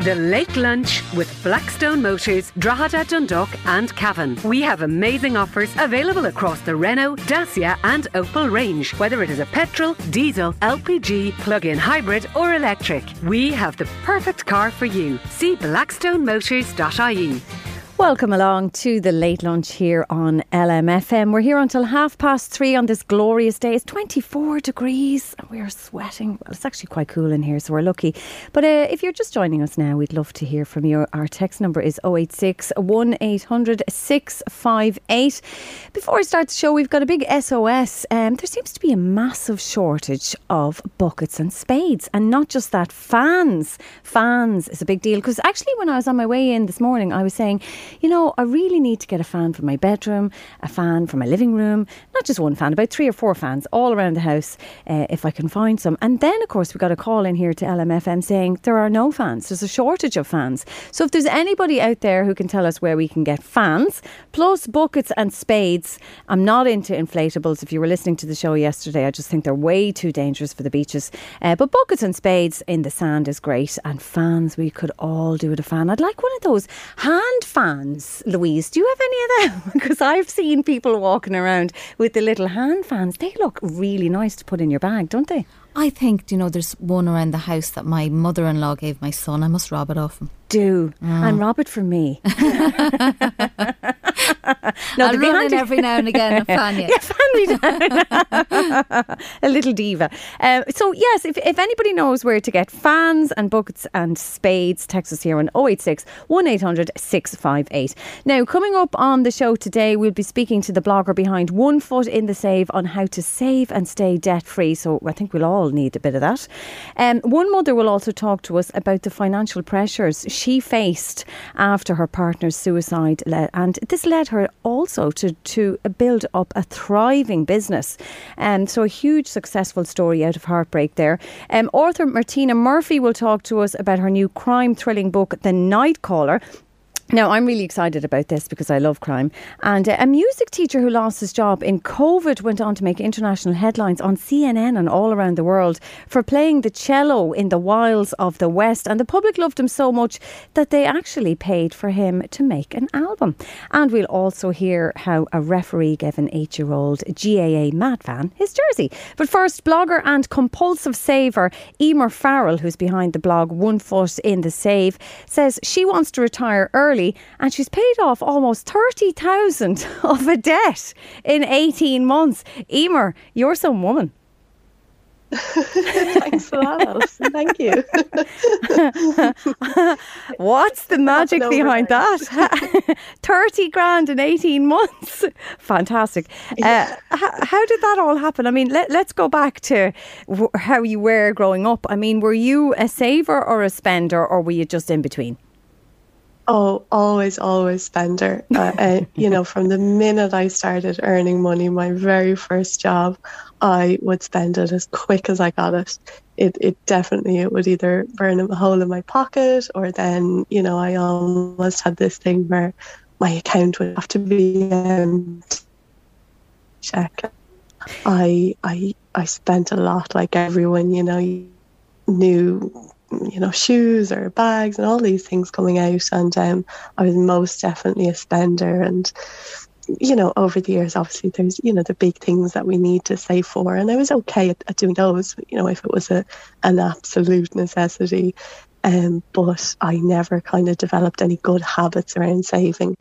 The Late Lunch with Blackstone Motors, Drogheda, Dundalk, and Cavan. We have amazing offers available across the Renault, Dacia, and Opel range. Whether it is a petrol, diesel, LPG, plug-in hybrid, or electric, we have the perfect car for you. See blackstonemotors.ie. Welcome along to the late lunch here on LMFM. We're here until half past three on this glorious day. It's 24 degrees and we are sweating. Well, it's actually quite cool in here, so we're lucky. But uh, if you're just joining us now, we'd love to hear from you. Our text number is 086 1800 658. Before I start the show, we've got a big SOS. Um, there seems to be a massive shortage of buckets and spades, and not just that, fans. Fans is a big deal because actually, when I was on my way in this morning, I was saying, you know, I really need to get a fan for my bedroom, a fan for my living room, not just one fan, about three or four fans all around the house uh, if I can find some. And then, of course, we got a call in here to LMFM saying there are no fans. There's a shortage of fans. So if there's anybody out there who can tell us where we can get fans, plus buckets and spades, I'm not into inflatables. If you were listening to the show yesterday, I just think they're way too dangerous for the beaches. Uh, but buckets and spades in the sand is great. And fans, we could all do with a fan. I'd like one of those hand fans fans, Louise. Do you have any of them? because I've seen people walking around with the little hand fans. They look really nice to put in your bag, don't they? I think, you know, there's one around the house that my mother in law gave my son. I must rob it off him. Do. And rob it for me. no, I'll run in every now and again and fan you. yeah, fan me down. a little diva. Um, so, yes, if, if anybody knows where to get fans and buckets and spades, text us here on 086 1800 658. Now, coming up on the show today, we'll be speaking to the blogger behind One Foot in the Save on how to save and stay debt free. So, I think we'll all need a bit of that. Um, one mother will also talk to us about the financial pressures she faced after her partner's suicide, and this led her also to, to build up a thriving business. Um, so, a huge successful story out of heartbreak there. Um, author Martina Murphy will talk to us about her new crime thrilling book, The Night Caller. Now, I'm really excited about this because I love crime. And uh, a music teacher who lost his job in COVID went on to make international headlines on CNN and all around the world for playing the cello in the wilds of the West. And the public loved him so much that they actually paid for him to make an album. And we'll also hear how a referee gave an eight year old GAA mad fan his jersey. But first, blogger and compulsive saver Emer Farrell, who's behind the blog One Foot in the Save, says she wants to retire early and she's paid off almost 30,000 of a debt in 18 months. Emer, you're some woman. Thanks for that, Alison. Thank you. What's the magic behind that? 30 grand in 18 months. Fantastic. Uh, how, how, did that all happen? I mean, let, let's go back to w- how you were growing up. I mean, were you a saver or a spender, or were you just in between? Oh, always, always spender. Uh, uh, you know, from the minute I started earning money, my very first job, I would spend it as quick as I got it. It, it definitely, it would either burn a hole in my pocket or then, you know, I almost had this thing where my account would have to be um, I I I spent a lot like everyone, you know, new you know shoes or bags and all these things coming out and um, I was most definitely a spender. And you know over the years obviously there's you know the big things that we need to save for. And I was okay at, at doing those you know if it was a an absolute necessity. Um, but I never kind of developed any good habits around saving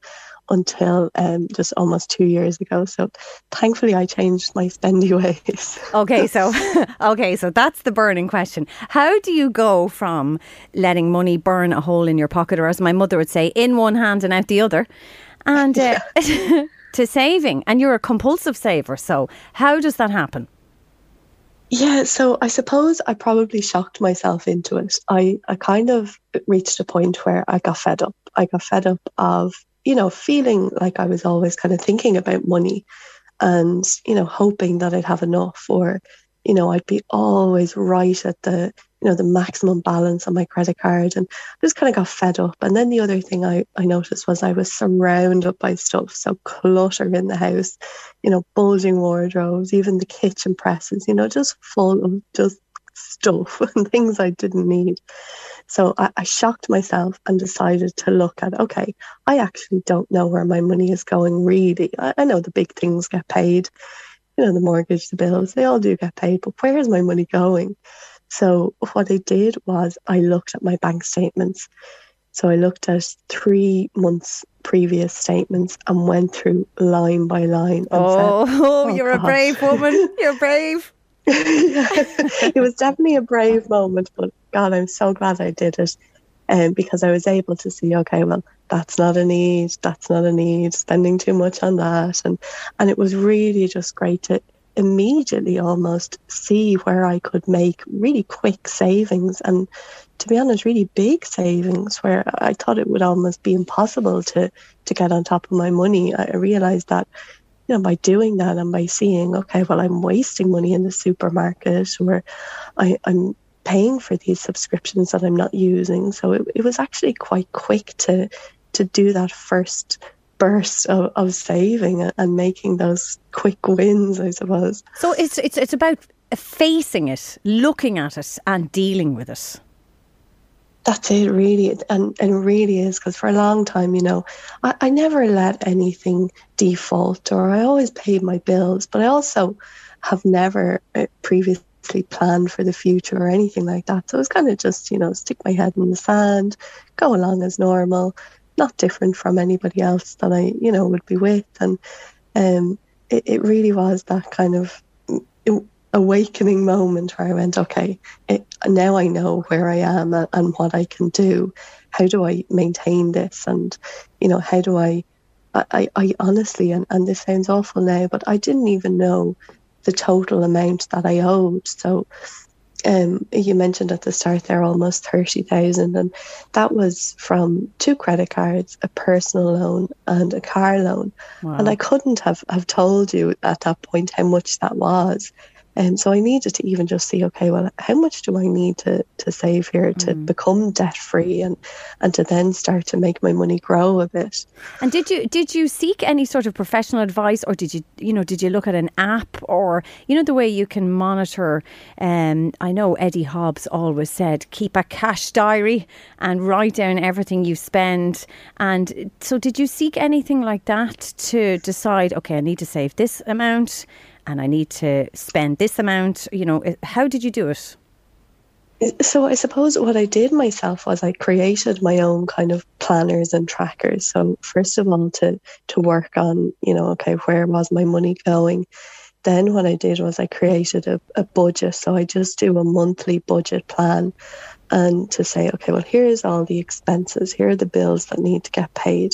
until um, just almost two years ago. So thankfully, I changed my spendy ways. okay, so okay, so that's the burning question. How do you go from letting money burn a hole in your pocket, or as my mother would say, in one hand and out the other, and uh, to saving? And you're a compulsive saver, so how does that happen? Yeah, so I suppose I probably shocked myself into it. I, I kind of reached a point where I got fed up. I got fed up of you know, feeling like I was always kind of thinking about money and, you know, hoping that I'd have enough or, you know, I'd be always right at the, you know, the maximum balance on my credit card. And just kind of got fed up. And then the other thing I, I noticed was I was surrounded by stuff. So clutter in the house, you know, bulging wardrobes, even the kitchen presses, you know, just full of just stuff and things I didn't need. So I, I, shocked myself and decided to look at, okay, I actually don't know where my money is going really. I, I know the big things get paid, you know, the mortgage, the bills, they all do get paid, but where is my money going? So what I did was I looked at my bank statements. So I looked at three months previous statements and went through line by line. Oh, said, oh, oh you're God. a brave woman. You're brave. it was definitely a brave moment, but God, I'm so glad I did it. Um, because I was able to see, okay, well, that's not a need, that's not a need, spending too much on that. And, and it was really just great to immediately almost see where I could make really quick savings and to be honest, really big savings where I thought it would almost be impossible to, to get on top of my money. I realized that you know, by doing that and by seeing, okay, well, I'm wasting money in the supermarket or I, I'm paying for these subscriptions that I'm not using. So it, it was actually quite quick to to do that first burst of, of saving and making those quick wins, I suppose. So it's it's it's about facing it, looking at it, and dealing with it. That's it, really, and and it really is because for a long time, you know, I, I never let anything default, or I always paid my bills, but I also have never uh, previously planned for the future or anything like that. So it's kind of just, you know, stick my head in the sand, go along as normal, not different from anybody else that I, you know, would be with, and um, it, it really was that kind of awakening moment where I went, okay, it, now I know where I am and, and what I can do. How do I maintain this? And, you know, how do I, I, I honestly, and, and this sounds awful now, but I didn't even know the total amount that I owed. So, um, you mentioned at the start there almost 30,000 and that was from two credit cards, a personal loan and a car loan. Wow. And I couldn't have, have told you at that point how much that was. And so I needed to even just see, okay, well, how much do I need to, to save here to mm. become debt free and, and to then start to make my money grow a bit. And did you did you seek any sort of professional advice or did you you know, did you look at an app or you know the way you can monitor um I know Eddie Hobbs always said keep a cash diary and write down everything you spend. And so did you seek anything like that to decide, okay, I need to save this amount? And I need to spend this amount. You know, how did you do it? So I suppose what I did myself was I created my own kind of planners and trackers. So first of all, to to work on, you know, okay, where was my money going? Then what I did was I created a, a budget. So I just do a monthly budget plan and to say, okay, well, here's all the expenses. Here are the bills that need to get paid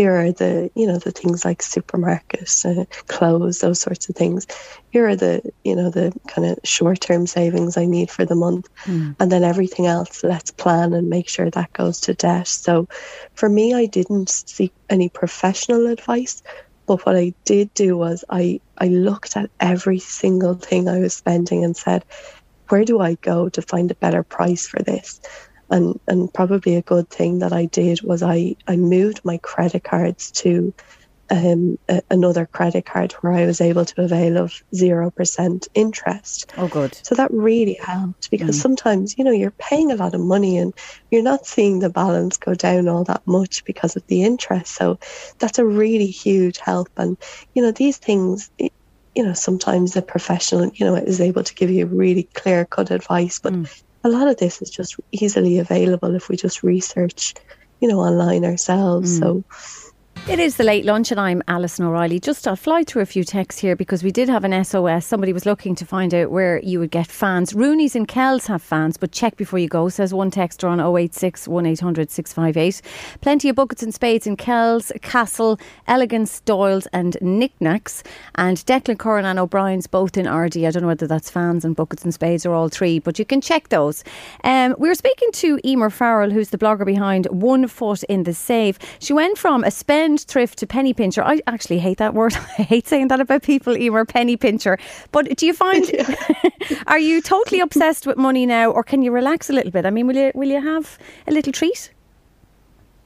here are the you know the things like supermarkets uh, clothes those sorts of things here are the you know the kind of short-term savings i need for the month mm. and then everything else let's plan and make sure that goes to debt so for me i didn't seek any professional advice but what i did do was i i looked at every single thing i was spending and said where do i go to find a better price for this and and probably a good thing that I did was I I moved my credit cards to um, a, another credit card where I was able to avail of 0% interest. Oh, good. So that really helped because mm. sometimes, you know, you're paying a lot of money and you're not seeing the balance go down all that much because of the interest. So that's a really huge help. And, you know, these things, you know, sometimes the professional, you know, is able to give you really clear cut advice, but mm. a lot of this is just easily available if we just research, you know, online ourselves. Mm. So, it is the late lunch, and I'm Alison O'Reilly. Just I'll fly through a few texts here because we did have an SOS. Somebody was looking to find out where you would get fans. Rooney's and Kells have fans, but check before you go, says one texter on 086 1800 658. Plenty of buckets and spades in Kells, Castle, Elegance, Doyle's, and Knickknacks. And Declan Curran and O'Brien's both in Ardee. I don't know whether that's fans and buckets and spades or all three, but you can check those. Um, we were speaking to Emer Farrell, who's the blogger behind One Foot in the Save. She went from a spend thrift to penny pincher. I actually hate that word. I hate saying that about people, Emer, penny pincher. But do you find, are you totally obsessed with money now or can you relax a little bit? I mean, will you, will you have a little treat?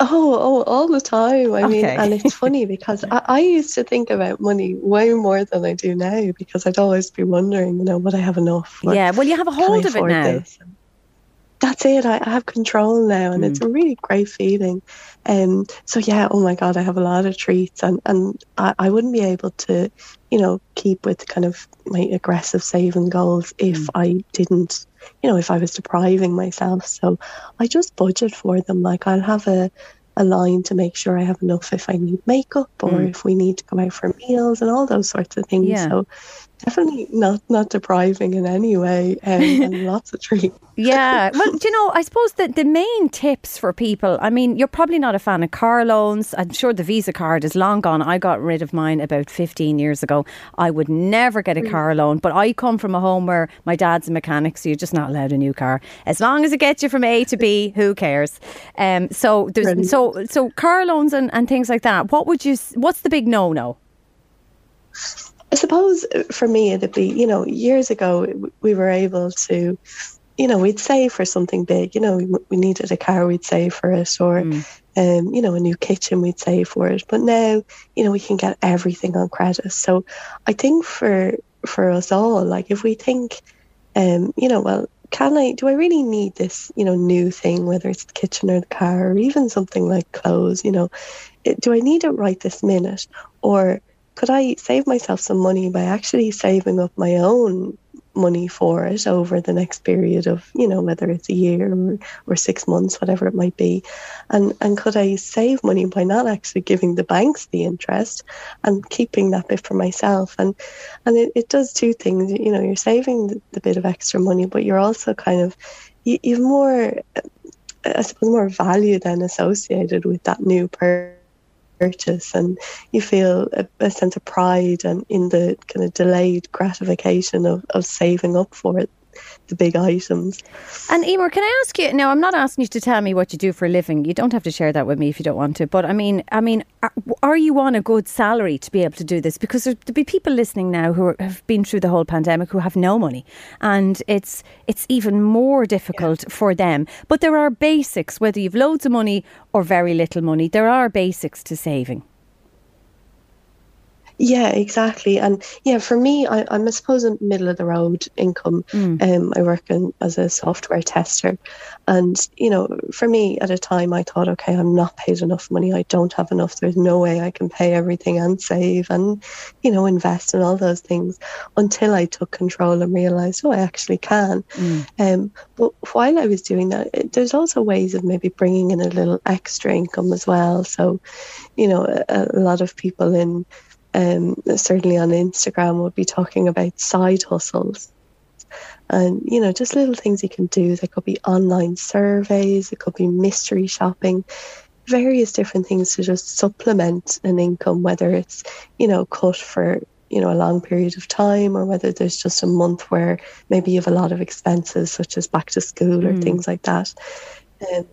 Oh, oh, all the time. I okay. mean, and it's funny because I, I, used to think about money way more than I do now because I'd always be wondering, you know, would I have enough? Yeah, well, you have a hold of it now. This? that's it. I, I have control now, and mm. it's a really great feeling. Um, so yeah, oh my god, I have a lot of treats, and and I, I wouldn't be able to, you know, keep with kind of my aggressive saving goals if mm. I didn't, you know, if I was depriving myself. So I just budget for them. Like I'll have a a line to make sure I have enough if I need makeup or mm. if we need to go out for meals and all those sorts of things. Yeah. So definitely not not depriving in any way um, and lots of treats. Yeah well do you know i suppose that the main tips for people i mean you're probably not a fan of car loans. I'm sure the visa card is long gone. I got rid of mine about 15 years ago. I would never get a mm. car loan but i come from a home where my dad's a mechanic so you're just not allowed a new car. As long as it gets you from a to b who cares? Um, so there's so so car loans and, and things like that what would you what's the big no no I suppose for me, it'd be, you know, years ago, we were able to, you know, we'd save for something big. You know, we, we needed a car, we'd save for it, or, mm. um, you know, a new kitchen, we'd save for it. But now, you know, we can get everything on credit. So I think for for us all, like if we think, um, you know, well, can I, do I really need this, you know, new thing, whether it's the kitchen or the car or even something like clothes, you know, it, do I need it right this minute? Or, could I save myself some money by actually saving up my own money for it over the next period of, you know, whether it's a year or, or six months, whatever it might be. And and could I save money by not actually giving the banks the interest and keeping that bit for myself? And and it, it does two things. You know, you're saving the, the bit of extra money, but you're also kind of you, you've more I suppose more value then associated with that new person purchase and you feel a, a, sense of pride and in the kind of delayed gratification of, of saving up for it the big items. And Emer, can I ask you now? I'm not asking you to tell me what you do for a living. You don't have to share that with me if you don't want to. But I mean, I mean, are, are you on a good salary to be able to do this? Because there'll be people listening now who are, have been through the whole pandemic who have no money, and it's it's even more difficult yeah. for them. But there are basics, whether you've loads of money or very little money. There are basics to saving. Yeah, exactly. And yeah, for me, I, I'm, I suppose, a middle of the road income. Mm. Um, I work in, as a software tester. And, you know, for me at a time, I thought, okay, I'm not paid enough money. I don't have enough. There's no way I can pay everything and save and, you know, invest and all those things until I took control and realized, oh, I actually can. Mm. Um, but while I was doing that, it, there's also ways of maybe bringing in a little extra income as well. So, you know, a, a lot of people in, um, certainly on Instagram, would be talking about side hustles. And, you know, just little things you can do. There could be online surveys, it could be mystery shopping, various different things to just supplement an income, whether it's, you know, cut for, you know, a long period of time or whether there's just a month where maybe you have a lot of expenses, such as back to school or mm. things like that. Um,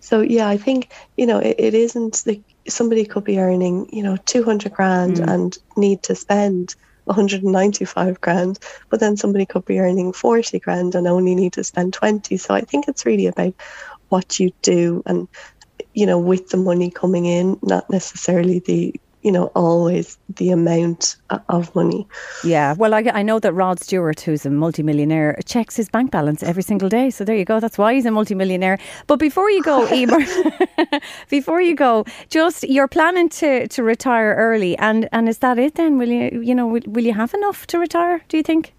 so yeah, I think you know it, it isn't the somebody could be earning, you know, 200 grand mm. and need to spend 195 grand, but then somebody could be earning 40 grand and only need to spend 20. So I think it's really about what you do and, you know, with the money coming in, not necessarily the you know, always the amount of money. Yeah, well, I, I know that Rod Stewart, who's a multimillionaire, checks his bank balance every single day. So there you go. That's why he's a multimillionaire. But before you go, Emer, before you go, just you're planning to, to retire early, and, and is that it? Then will you you know will, will you have enough to retire? Do you think?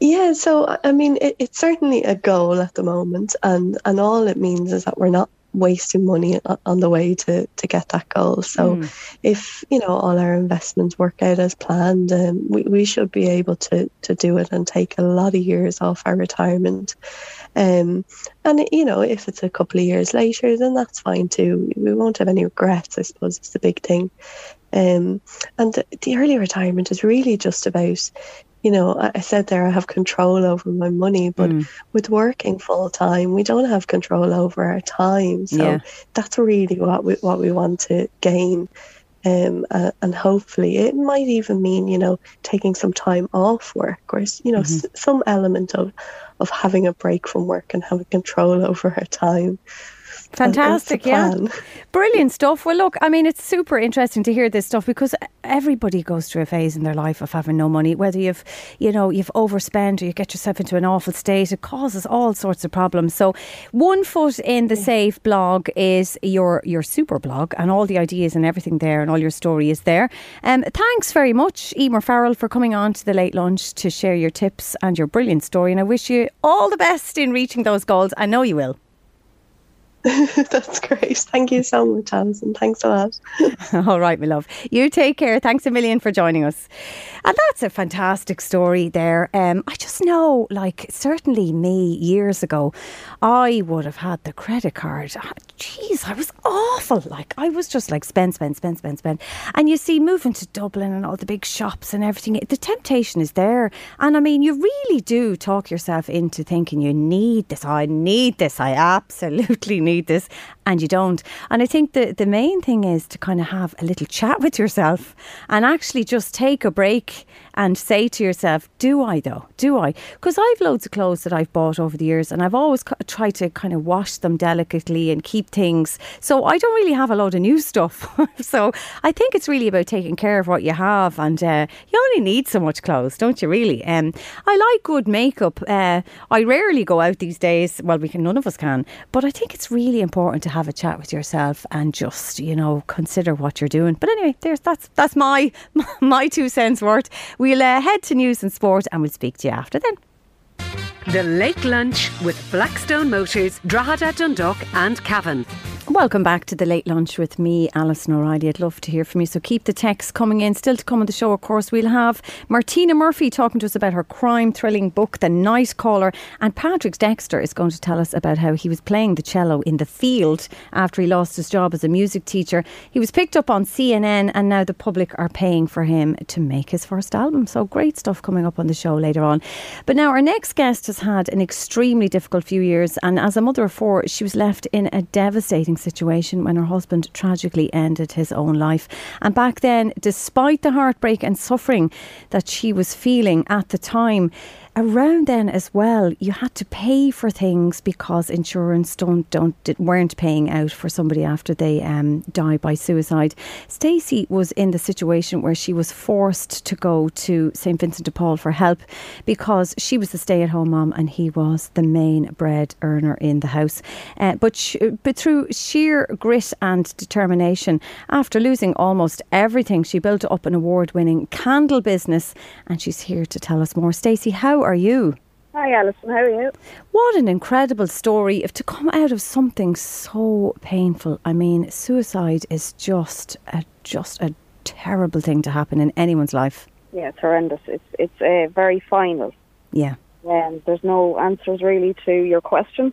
Yeah, so I mean, it, it's certainly a goal at the moment, and and all it means is that we're not wasting money on the way to to get that goal. So mm. if you know all our investments work out as planned, um, we we should be able to to do it and take a lot of years off our retirement. Um, and you know if it's a couple of years later, then that's fine too. We won't have any regrets. I suppose it's the big thing. Um, and the, the early retirement is really just about you know, I said there I have control over my money, but mm. with working full time, we don't have control over our time. So yeah. that's really what we what we want to gain. Um, uh, and hopefully it might even mean you know taking some time off work or you know mm-hmm. s- some element of of having a break from work and having control over our time Fantastic, yeah. Brilliant stuff. Well, look, I mean, it's super interesting to hear this stuff because everybody goes through a phase in their life of having no money, whether you've, you know, you've overspent or you get yourself into an awful state. It causes all sorts of problems. So, One Foot in the Save blog is your, your super blog and all the ideas and everything there and all your story is there. Um, thanks very much, Emer Farrell, for coming on to the late lunch to share your tips and your brilliant story. And I wish you all the best in reaching those goals. I know you will. That's great. Thank you so much, Alison. Thanks a lot. All right, my love. You take care. Thanks a million for joining us. And that's a fantastic story there. Um, I just know, like, certainly me years ago, I would have had the credit card. Ah, jeez, I was awful. Like, I was just like spend, spend, spend, spend, spend. And you see, moving to Dublin and all the big shops and everything, the temptation is there. And I mean, you really do talk yourself into thinking you need this. I need this. I absolutely need this and you don't. And I think the, the main thing is to kind of have a little chat with yourself and actually just take a break and say to yourself, do I though? Do I? Because I've loads of clothes that I've bought over the years and I've always tried to kind of wash them delicately and keep things. So I don't really have a lot of new stuff. so I think it's really about taking care of what you have and uh, you only need so much clothes, don't you really? Um, I like good makeup. Uh, I rarely go out these days. Well, we can, none of us can. But I think it's really important to have a chat with yourself and just, you know, consider what you're doing. But anyway, there's that's that's my my two cents worth. We'll uh, head to news and sport and we'll speak to you after then. The Late Lunch with Blackstone Motors, Drogheda, Dundalk and Cavan. Welcome back to the late lunch with me, Alison O'Reilly. I'd love to hear from you. So keep the texts coming in. Still to come on the show, of course, we'll have Martina Murphy talking to us about her crime thrilling book, The Night Caller. And Patrick Dexter is going to tell us about how he was playing the cello in the field after he lost his job as a music teacher. He was picked up on CNN, and now the public are paying for him to make his first album. So great stuff coming up on the show later on. But now, our next guest has had an extremely difficult few years. And as a mother of four, she was left in a devastating situation when her husband tragically ended his own life. And back then, despite the heartbreak and suffering that she was feeling at the time, around then as well, you had to pay for things because insurance don't don't weren't paying out for somebody after they um, die by suicide. Stacey was in the situation where she was forced to go to St Vincent de Paul for help because she was the stay-at-home mom and he was the main bread earner in the house. Uh, but but through sheer grit and determination, after losing almost everything, she built up an award-winning candle business, and she's here to tell us more. Stacey, how are you? Hi, Alison. How are you? What an incredible story! If to come out of something so painful, I mean, suicide is just a just a terrible thing to happen in anyone's life. Yeah, it's horrendous. It's it's uh, very final. Yeah. Um, there's no answers really to your questions.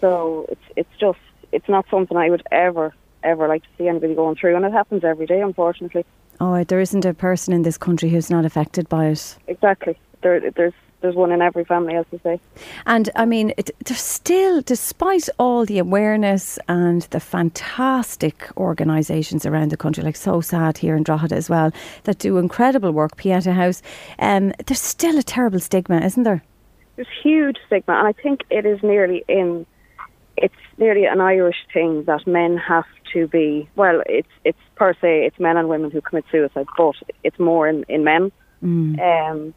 So it's it's just it's not something I would ever ever like to see anybody going through, and it happens every day, unfortunately. Oh, there isn't a person in this country who's not affected by it. Exactly there, there's there's one in every family, as you say. And I mean, it, there's still, despite all the awareness and the fantastic organisations around the country, like SOSAD here in Drogheda as well, that do incredible work, Pieta House, um, there's still a terrible stigma, isn't there? There's huge stigma, and I think it is nearly in it's nearly an Irish thing that men have to be. Well, it's it's per se it's men and women who commit suicide, but it's more in in men. Um,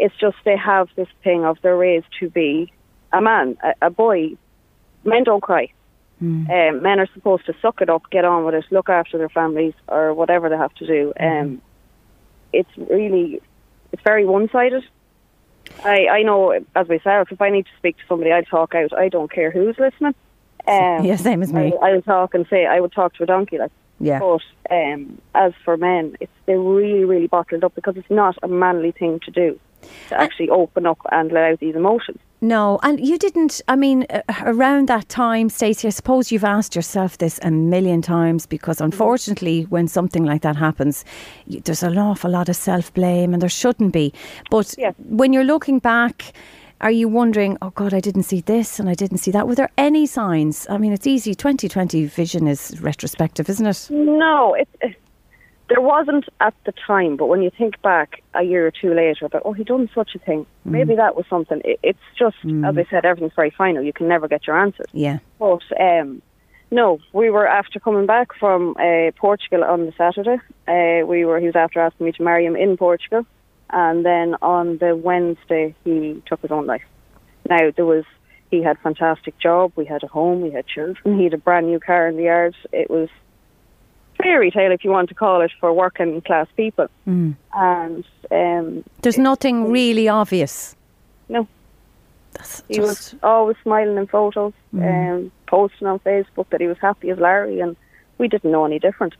it's just they have this thing of they're raised to be a man, a, a boy. Men don't cry. Um, men are supposed to suck it up, get on with it, look after their families, or whatever they have to do. Um, it's really, it's very one-sided. I, I know as myself, if I need to speak to somebody, I talk out. I don't care who's listening. Um, Yeah, same as me. I, I'll talk and say I would talk to a donkey, like. Yeah. But um, as for men, it's they're really, really bottled up because it's not a manly thing to do to actually open up and let out these emotions. No, and you didn't. I mean, uh, around that time, Stacey, I suppose you've asked yourself this a million times because, unfortunately, when something like that happens, you, there's an awful lot of self blame, and there shouldn't be. But Yeah. when you're looking back, are you wondering, oh God, I didn't see this and I didn't see that? Were there any signs? I mean, it's easy. 2020 vision is retrospective, isn't it? No, it, it, there wasn't at the time, but when you think back a year or two later about, oh, he done such a thing, maybe that was something. It, it's just, as I said, everything's very final. You can never get your answers. Yeah. But um, no, we were after coming back from uh, Portugal on the Saturday. Uh, we were. He was after asking me to marry him in Portugal, and then on the Wednesday he took his own life. Now there was. He had a fantastic job. We had a home. We had children. He had a brand new car in the yard. It was fairy tale, if you want to call it, for working class people. And um, There's nothing really obvious. no, That's he was always smiling in photos, um, posting on Facebook that he was happy as Larry, and we didn't know any different.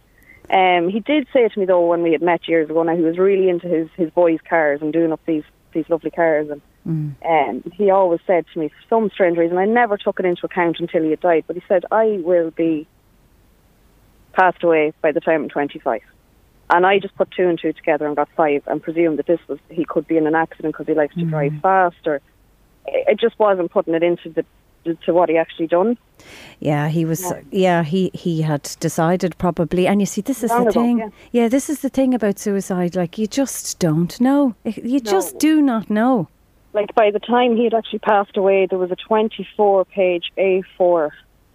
Um, he did say to me though when we had met years ago, now he was really into his his boys' cars and doing up these these lovely cars, and um, he always said to me for some strange reason, I never took it into account until he had died, but he said I will be passed away by the time I'm 25. And I just put two and two together and got five and presumed that this was, he could be in an accident because he likes to drive mm. fast or it just wasn't putting it into the, to what he actually done. Yeah, he was. Yeah, he he had decided probably. And you see, this is Long the ago, thing. yeah. this is the thing about suicide. Like you just don't know. Eh, you just do not know. Like by the time he had actually passed away, there was a 24 page A4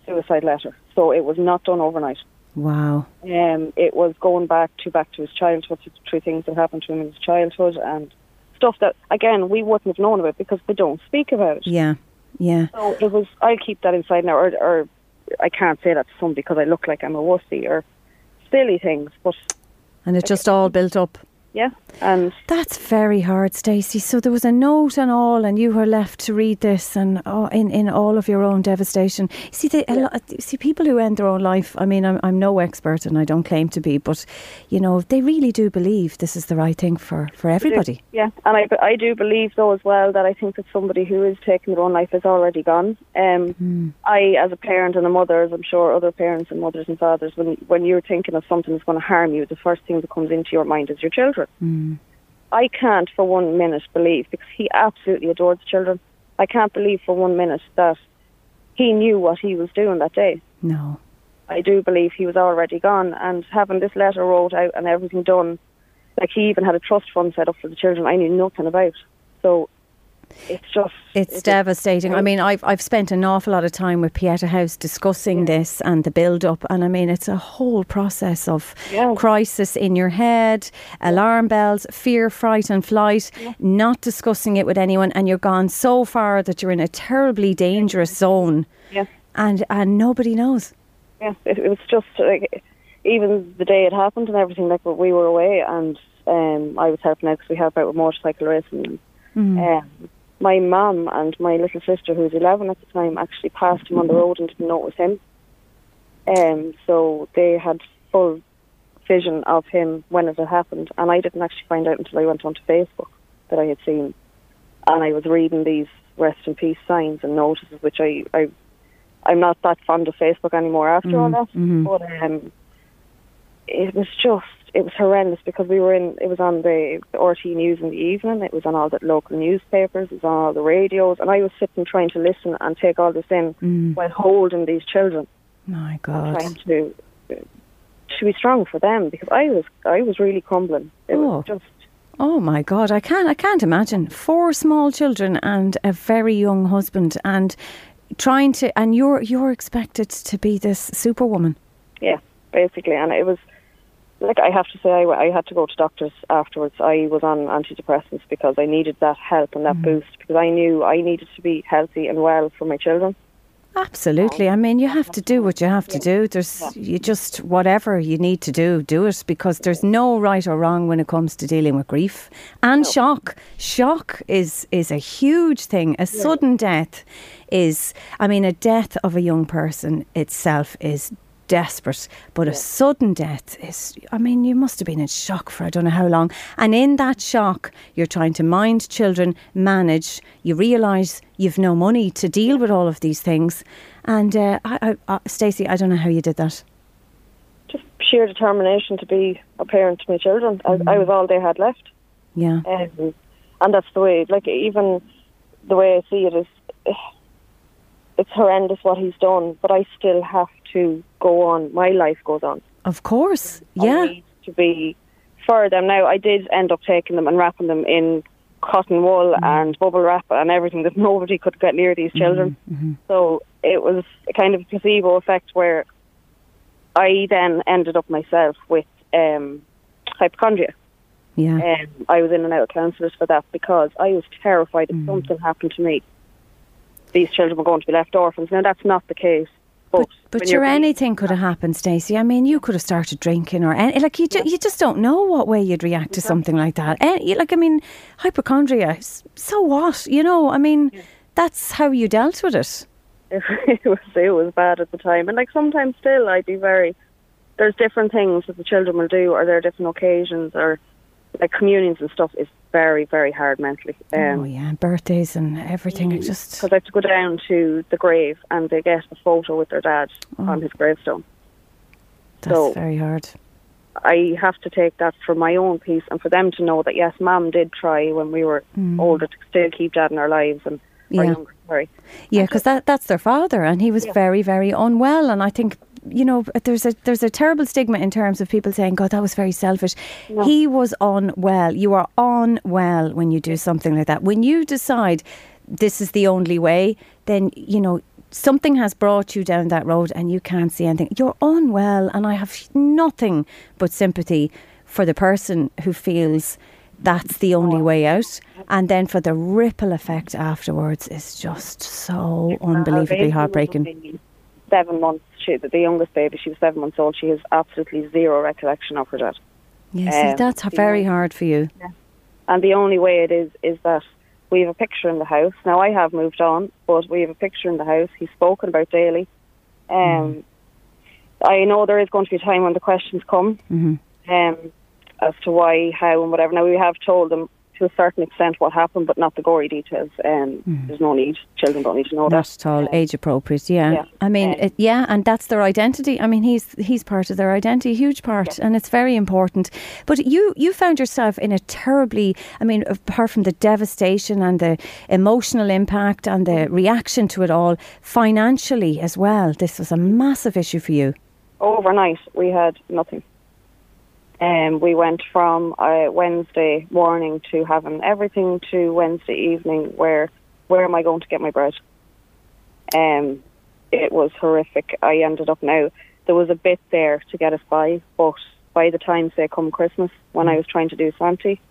suicide letter. So it was not done overnight. Wow. Um, it was going back to back to his childhood, to three things that happened to him in his childhood and stuff that, again, we wouldn't have known about because they don't speak about it. Yeah. Yeah. So it was. I'll keep that inside now, or, or I can't say that to somebody because I look like I'm a wussy or silly things. But And it just all built up. Yeah, and That's very hard, Stacey. So there was a note and all, and you were left to read this, and oh, in in all of your own devastation. See, the, a lot, see people who end their own life. I mean, I'm I'm no expert, and I don't claim to be, but you know, they really do believe this is the right thing for for everybody. yeah, and I I do believe though as well that I think that somebody who is taking their own life is already gone. Um, I, as a parent and a mother, as I'm sure other parents and mothers and fathers, when when you're thinking of something that's going to harm you, the first thing that comes into your mind is your children. Mm. I can't for one minute believe because he absolutely adored the children. I can't believe for one minute that he knew what he was doing that day. No. I do believe he was already gone, and having this letter wrote out and everything done, like he even had a trust fund set up for the children. I knew nothing about. So it's just It's devastating. I mean, I've I've spent an awful lot of time with Pieta House discussing this and the build up, and I mean, it's a whole process of Yeah. crisis in your head, alarm bells, fear, fright, and flight. Not discussing it with anyone, and you're gone so far that you're in a terribly dangerous zone, yeah, and and nobody knows. yeah. It, it was just like even the day it happened and everything. Like we were away, and um, I was helping out because we help out with motorcycle racing. Um, my mum and my little sister, who was 11 at the time, actually passed him on the road and didn't know it was him. Um, so they had full vision of him when it had happened, and I didn't actually find out until I went onto Facebook that I had seen, and I was reading these rest in peace signs and notices, which I, I I'm not that fond of Facebook anymore after all that, but um, it was just it was horrendous because we were in it was on the, the RTÉ news in the evening it was on all the local newspapers it was on all the radios and I was sitting trying to listen and take all this in mm. while holding these children My God, trying to to be strong for them because I was I was really crumbling it Oh. was just Oh my God, I can't I can't imagine. Four small children and a very young husband and trying to, and you're you're expected to be this superwoman. Yeah, basically, and it was like I have to say, I, I had to go to doctors afterwards. I was on antidepressants because I needed that help and that mm. boost because I knew I needed to be healthy and well for my children. Absolutely. I mean, you have to do what you have to do. There's you just whatever you need to do, do it because there's no right or wrong when it comes to dealing with grief and shock. Shock is is a huge thing. A sudden death is I mean, a death of a young person itself is desperate, but a sudden death is I mean, you must have been in shock for I don't know how long. And in that shock, you're trying to mind children, manage, you realise you've no money to deal with all of these things. And uh, I, I, uh, Stacey, I don't know how you did that. Just sheer determination to be a parent to my children. I, I was all they had left. Yeah. Um, and that's the way, like, even the way I see it is, it's horrendous what he's done, but I still have to go on. My life goes on. Of course. I Yeah. need to be for them. Now, I did end up taking them and wrapping them in cotton wool Mm-hmm. and bubble wrap and everything that nobody could get near these children. Mm-hmm. So it was a kind of a placebo effect where I then ended up myself with um, hypochondria. Yeah. Um, I was in and out of counsellors for that because I was terrified Mm. if something happened to me, these children were going to be left orphans. Now, that's not the case. But, But, but sure, anything could have happened, Stacey. I mean, you could have started drinking, or any, like you, ju- you just don't know what way you'd react to something like that. And, like, I mean, hypochondria. So what? You know, I mean, that's how you dealt with it. it was it was bad at the time, and like sometimes still, I'd be very. There's different things that the children will do, or there are different occasions, or like communions and stuff is very very hard mentally. Um, oh yeah, birthdays and everything. It just because I have to go down to the grave and they get a photo with their dad Oh. on his gravestone. that's so- very hard. I have to take that for my own peace and for them to know that yes, Mum did try when we were older to still keep Dad in our lives and Mm. Yeah. younger. Sorry, Yeah, because that, that's their father, and he was very, very unwell. And I think you know there's a there's a terrible stigma in terms of people saying, "God, that was very selfish." He was unwell. You are unwell when you do something like that. When you decide this is the only way, then you know something has brought you down that road, and you can't see anything. You're unwell, and I have nothing but sympathy for the person who feels that's the only way out. And then for the ripple effect afterwards is just so unbelievably heartbreaking. Seven months. She, the youngest baby, she was seven months old. She has absolutely zero recollection of her dad. Yeah, see, Um, that's very know. hard for you. And the only way it is is that we have a picture in the house. Now I have moved on, but we have a picture in the house. He's spoken about daily. Um, I know there is going to be a time when the questions come Mhm. um, as to why, how, and whatever. Now we have told them to a certain extent what happened, but not the gory details. Um, There's no need. Children don't need to know Not that. at all age appropriate. Yeah, Yeah. I mean, Um, it, yeah, and that's their identity. I mean, he's he's part of their identity, a huge part, and it's very important. But you you found yourself in a terribly, I mean, apart from the devastation and the emotional impact and the reaction to it all, financially as well. This was a massive issue for you. Overnight, we had nothing. Um, we went from uh, Wednesday morning to having everything to Wednesday evening. Where where am I going to get my bread? Um, it was horrific. I ended up now. There was a bit there to get us by, but by the time say come Christmas, when I was trying to do Santi,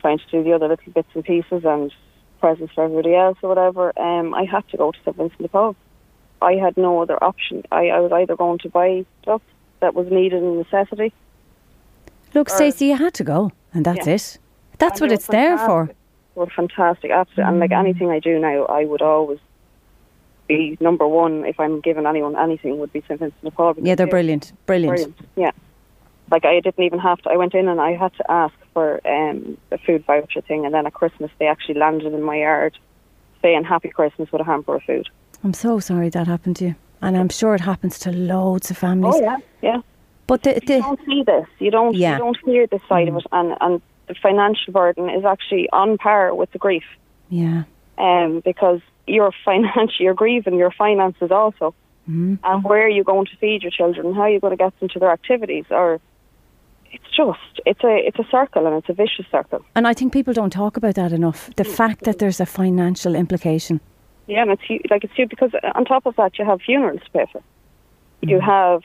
trying to do the other little bits and pieces and presents for everybody else or whatever, um, I had to go to St Vincent de Paul. I had no other option. I, I was either going to buy stuff that was needed and necessity. Look, Stacey, you had to go, and that's Yeah. it. That's And what it's there for. They fantastic, absolutely. And Mm. like anything I do now, I would always be number one if I'm giving anyone anything would be St Vincent de Paul. Yeah, they're brilliant, brilliant. Brilliant. Yeah. Like I didn't even have to. I went in and I had to ask for um, a food voucher thing, and then at Christmas they actually landed in my yard, saying "Happy Christmas" with a hamper of food. I'm so sorry that happened to you, and I'm sure it happens to loads of families. Oh yeah, yeah. But the, you don't see this. You don't. Yeah. You don't hear this side of it, and and the financial burden is actually on par with the grief, yeah. um, because your financial, you're grieving your finances also, Mm-hmm. and where are you going to feed your children? How are you going to get them to their activities? Or it's just it's a it's a circle and it's a vicious circle. And I think people don't talk about that enough. The fact that there's a financial implication. Yeah, and it's like it's huge because on top of that, you have funerals to pay for. You Mm. have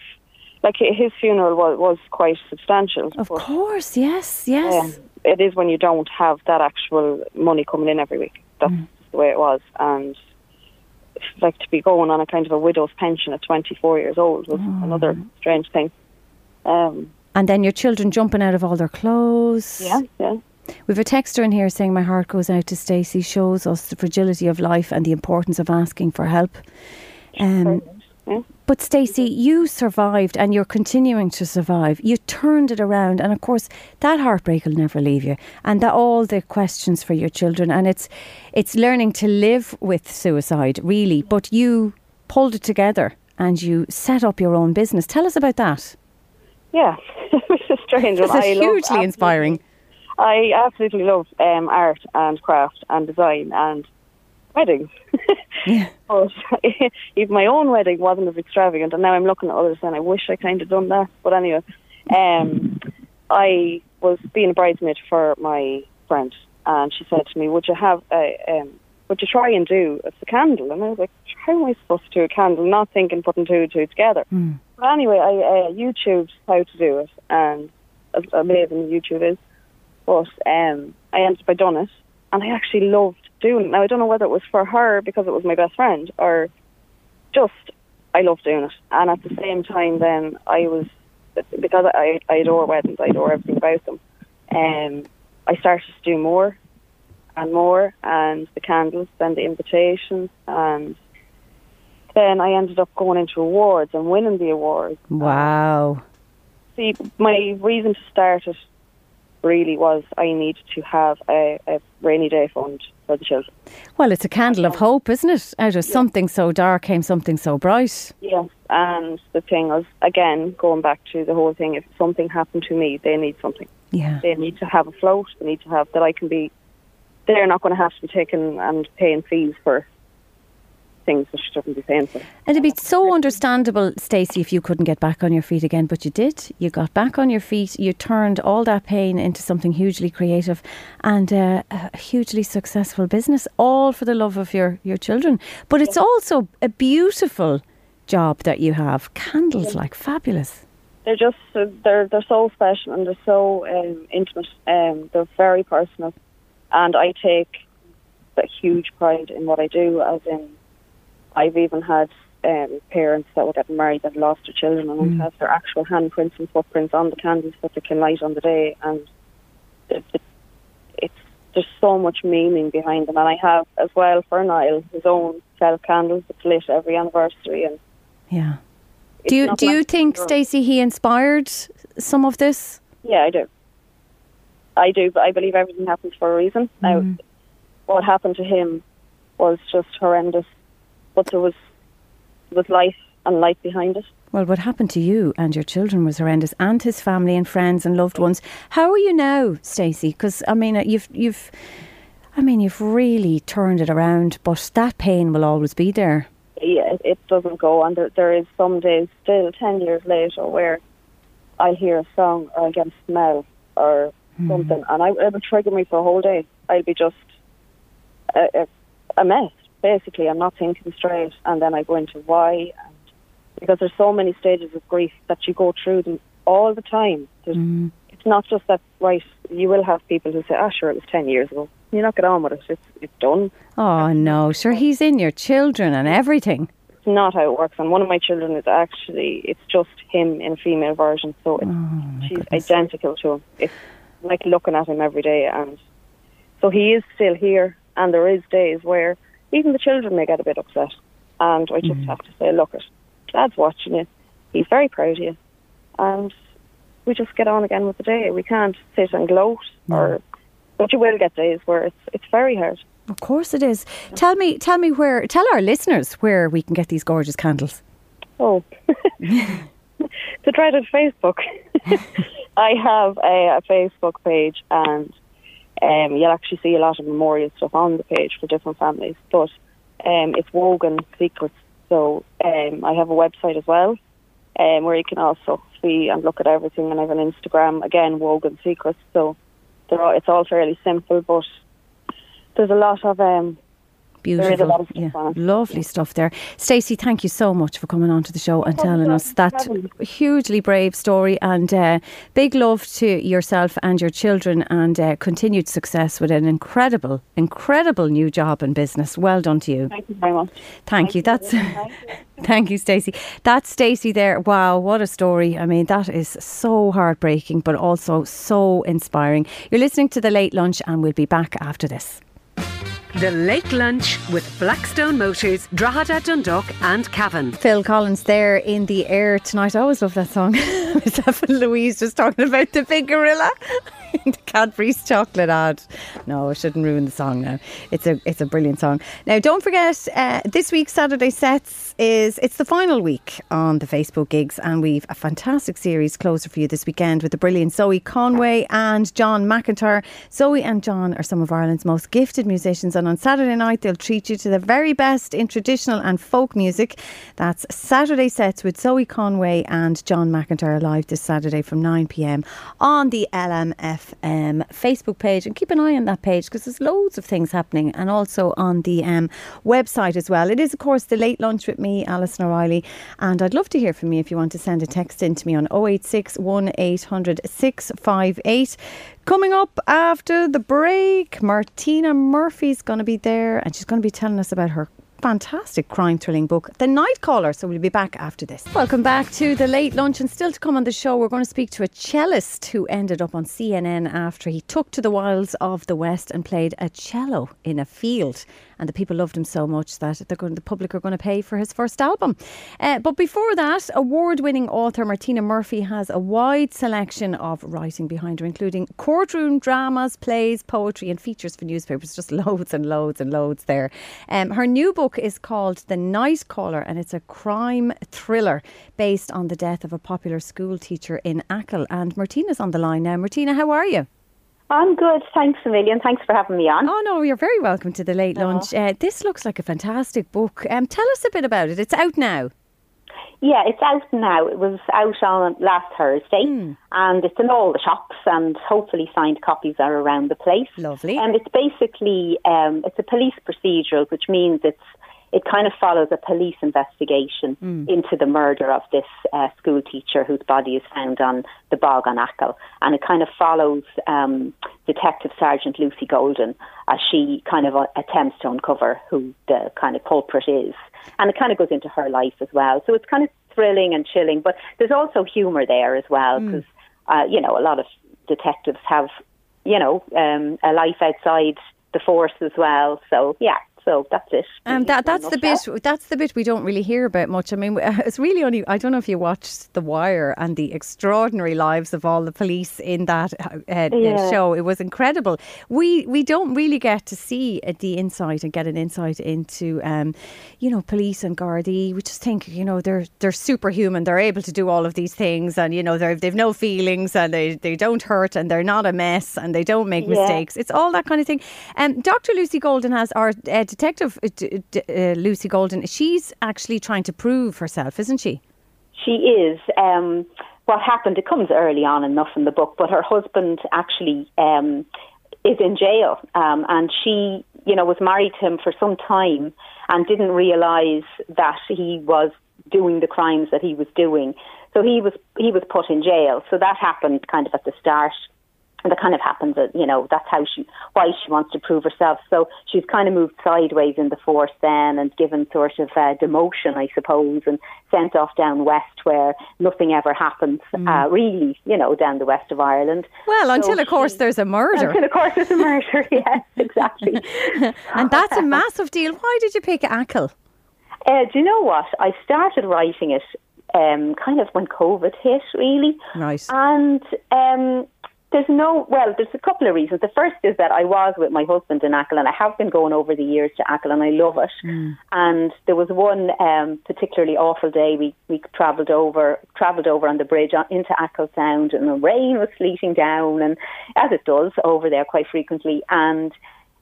like his funeral was was quite substantial. Of course, yes, yes. um, it is when you don't have that actual money coming in every week. That's Mm. the way it was, and like to be going on a kind of a widow's pension at 24 years old was Oh. another strange thing. Um, And then your children jumping out of all their clothes. yeah, yeah. We've a texter in here saying my heart goes out to Stacey, shows us the fragility of life and the importance of asking for help. Um, Yeah. But Stacey, you survived and you're continuing to survive. You turned it around, and of course, that heartbreak will never leave you. And that all the questions for your children, and it's it's learning to live with suicide, really. But you pulled it together and you set up your own business. Tell us about that. Yeah, which is strange. This is hugely inspiring. I absolutely love um, art and craft and design and weddings. Yeah. but even my own wedding wasn't as extravagant, and now I'm looking at others and I wish I kind of done that. But anyway, um, I was being a bridesmaid for my friend, and she said to me, "Would you have a um, would you try and do it's a candle?" And I was like, "How am I supposed to do a candle?" Not thinking putting two and two together. But anyway, I uh, YouTubed how to do it, and as amazing YouTube is. But um, I ended up I done it, and I actually loved doing it. Now I don't know whether it was for her because it was my best friend, or just I loved doing it. And at the same time, then I was because I, I adore weddings, I adore everything about them. Um, I started to do more and more, and the candles, then the invitations, and then I ended up going into awards and winning the awards. Wow. See, my reason to start it really was I needed to have a, a rainy day fund for the. Well, it's a candle of hope, isn't it? Out of something so dark came something so bright. Yes, and the thing of, again, going back to the whole thing, if something happened to me, they need something. Yeah. They need to have a float. They need to have that I can be. They're not going to have to be taken and paying fees for things that shouldn't be paying for. And it'd be so understandable, Stacey, if you couldn't get back on your feet again, but you did. You got back on your feet. You turned all that pain into something hugely creative and uh, a hugely successful business, all for the love of your, your children. But it's also a beautiful job that you have. Candles, like fabulous. They're just uh, they're they're so special and they're so um, intimate. Um, they're very personal, and I take a huge pride in what I do. As in, I've even had um, parents that were getting married that lost their children and have their actual handprints and footprints on the candles that they can light on the day, and it, it, it's there's so much meaning behind them. And I have as well for Niall his own set of candles that's lit every anniversary, and Yeah. Do you, do you think, Stacey, he inspired some of this? Yeah, I do. I do, but I believe everything happens for a reason. Now, what happened to him was just horrendous, but there was was life and light behind it. Well, what happened to you and your children was horrendous, and his family and friends and loved ones. How are you now, Stacey? Because I mean, uh, you've you've, I mean, you've really turned it around, but that pain will always be there. Yeah, it, doesn't go, and there, there is some days still ten years later where I'll hear a song or I'll get a smell or something, and I, it will trigger me for a whole day. I'll be just a, a, a mess. Basically, I'm not thinking straight, and then I go into why, and because there's so many stages of grief that you go through them all the time. There's, It's not just that right. You will have people who say, "Ah, sure, it was ten years ago." You not get on with it. It's it's done. Oh no, sure, he's in your children and everything. It's not how it works. And one of my children is actually it's just him in a female version, so it's, she's identical to him. It's like looking at him every day, and so he is still here. And there is days where even the children may get a bit upset, and I just mm. have to say, "Look, it, Dad's watching you. He's very proud of you," and we just get on again with the day. We can't sit and gloat, mm. or but you will get days where it's it's very hard. Of course, it is. Tell me, tell me where. Tell our listeners where we can get these gorgeous candles. Oh, to try to Facebook. I have a, a Facebook page, and um, you'll actually see a lot of memorial stuff on the page for different families. But um, it's Wogan Secrets, so um, I have a website as well, um, where you can also see and look at everything. And I have an Instagram again, Wogan Secrets. So all, it's all fairly simple, but there's a lot of um, Beautiful. lot of stuff yeah. Lovely stuff there. Stacey, thank you so much for coming on to the show and telling us that hugely brave story and uh, big love to yourself and your children and uh, continued success with an incredible, incredible new job and business. Well done to you. Thank you very much. Thank you. That's thank you, Stacey. That's Stacey there. Wow, what a story. I mean, that is so heartbreaking, but also so inspiring. You're listening to the late lunch, and we'll be back after this. The Late Lunch with Blackstone Motors, Drogheda, Dundalk, and Cavan. Phil Collins there in the air tonight. I always love that song. Myself and Louise just talking about the big gorilla the Cadbury's chocolate ad. No, I shouldn't ruin the song now. It's a it's a brilliant song. Now, don't forget uh, this week's Saturday sets is it's the final week on the Facebook gigs, and we've a fantastic series closer for you this weekend with the brilliant Zoe Conway and John McIntyre. Zoe and John are some of Ireland's most gifted musicians, and on Saturday night they'll treat you to the very best in traditional and folk music. That's Saturday sets with Zoe Conway and John McIntyre live this Saturday from 9 pm on the LMFM Facebook page. And keep an eye on that page because there's loads of things happening, and also on the um, website as well. It is, of course, the late lunch with me, Alison O'Reilly, and I'd love to hear from you if you want to send a text in to me on 086 1800 658. Coming up after the break, Martina Murphy's going to be there and she's going to be telling us about her fantastic crime thrilling book, The Night Caller. So we'll be back after this. Welcome back to the late lunch. And still to come on the show, we're going to speak to a cellist who ended up on CNN after he took to the wilds of the West and played a cello in a field. And the people loved him so much that going, the public are going to pay for his first album. Uh, but before that, award winning author Martina Murphy has a wide selection of writing behind her, including courtroom dramas, plays, poetry, and features for newspapers. Just loads and loads and loads there. Um, her new book is called The Night Caller, and it's a crime thriller based on the death of a popular school teacher in Achill. And Martina's on the line now. Martina, how are you? I'm good. Thanks a million. Thanks for having me on. Oh no, you're very welcome to the late lunch. Uh, this looks like a fantastic book. Um, tell us a bit about it. It's out now. Yeah, it's out now. It was out on last Thursday, and it's in all the shops, and hopefully signed copies are around the place. Lovely. And it's basically um, it's a police procedural, which means it's it kind of follows a police investigation into the murder of this uh, school teacher whose body is found on the bog on Achill. And it kind of follows um, Detective Sergeant Lucy Golden as she kind of uh, attempts to uncover who the kind of culprit is. And it kind of goes into her life as well. So it's kind of thrilling and chilling, but there's also humour there as well because, uh, you know, a lot of detectives have, you know, um, a life outside the force as well. So, yeah. So that's it. Um, really, that, that's the bit. That's the bit we don't really hear about much. I mean, it's really only. I don't know if you watched The Wire and the extraordinary lives of all the police in that uh, uh, Yeah. show. It was incredible. We we don't really get to see uh, the insight and get an insight into, um, you know, police and Gardaí. We just think, you know, they're they're superhuman. They're able to do all of these things, and you know, they're they've no feelings and they they don't hurt and they're not a mess and they don't make Yeah. mistakes. It's all that kind of thing. Um, Dr. Lucy Golden has our uh, detective uh, d- d- uh, Lucy Golden. She's actually trying to prove herself, isn't she? She is. Um, what happened? It comes early on enough in the book, but her husband actually um, is in jail, um, and she, you know, was married to him for some time and didn't realise that he was doing the crimes that he was doing. So he was he was put in jail. So that happened kind of at the start. And that kind of happens, that, you know, that's how she, why she wants to prove herself. So she's kind of moved sideways in the force then and given sort of uh, demotion, I suppose, and sent off down west where nothing ever happens, uh, really, you know, down the west of Ireland. Well, So until of course she- there's a murder, Until, of course, there's a murder, yes, exactly. and that's a massive deal. Why did you pick Achill Uh, do you know what? I started writing it um, kind of when COVID hit, really. Right. And um, there's no, well, there's a couple of reasons. The first is that I was with my husband in Achill, and I have been going over the years to Achill, and I love it. And there was one um, particularly awful day. We we travelled over, travelled over on the bridge on, into Achill Sound, and the rain was sleeting down, and as it does over there quite frequently. And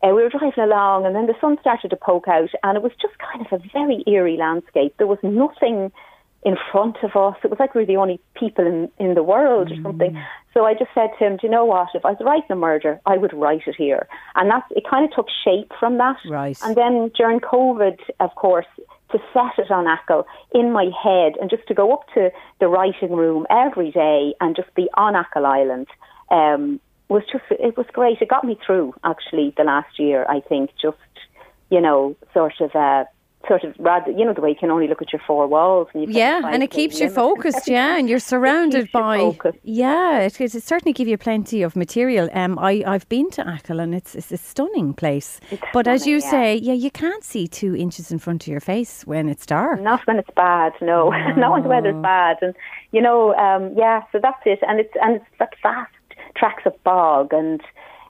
uh, we were driving along, and then the sun started to poke out, and it was just kind of a very eerie landscape. There was nothing in front of us. It was like we were the only people in, in the world or something. So I just said to him, Do you know what? If I was writing a murder, I would write it here. And that's it kind of took shape from that. Right. And then during COVID, of course, to set it on Achill in my head and just to go up to the writing room every day and just be on Achill Island um, was just, it was great. It got me through actually the last year, I think, just, you know, sort of, uh, sort of rather, you know, the way you can only look at your four walls. And Yeah, and it keeps you focused. Yeah, and you're surrounded you by. Yeah, it, it, it certainly give you plenty of material. Um, I I've been to Achill and it's it's a stunning place. but as you yeah. say, yeah, you can't see two inches in front of your face when it's dark. Not when it's bad, no. Not when the weather's bad, and you know, um, yeah. So that's it, and it's and it's like vast tracts of bog, and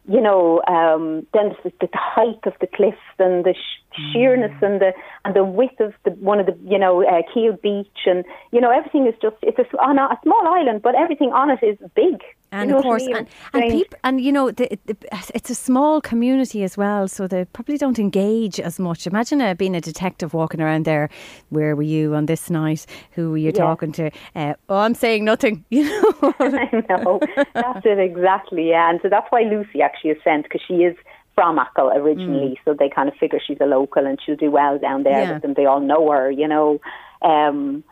you know, um, then the, the height of the cliffs and the sh- sheerness and the and the width of the one of the you know uh, Keel Beach, and you know everything is just it's a, on a, a small island, but everything on it is big. And You know of what I course, mean? and, and strange. people, and you know, the, the, it's a small community as well, so they probably don't engage as much. Imagine uh, being a detective walking around there. Where were you on this night? Who were you talking to? Uh, oh, I'm saying nothing. You know. I know. That's it exactly, yeah. And so that's why Lucy actually is sent because she is from Achill originally, so they kind of figure she's a local and she'll do well down there Mm. Yeah. them. They all know her, you know. Um,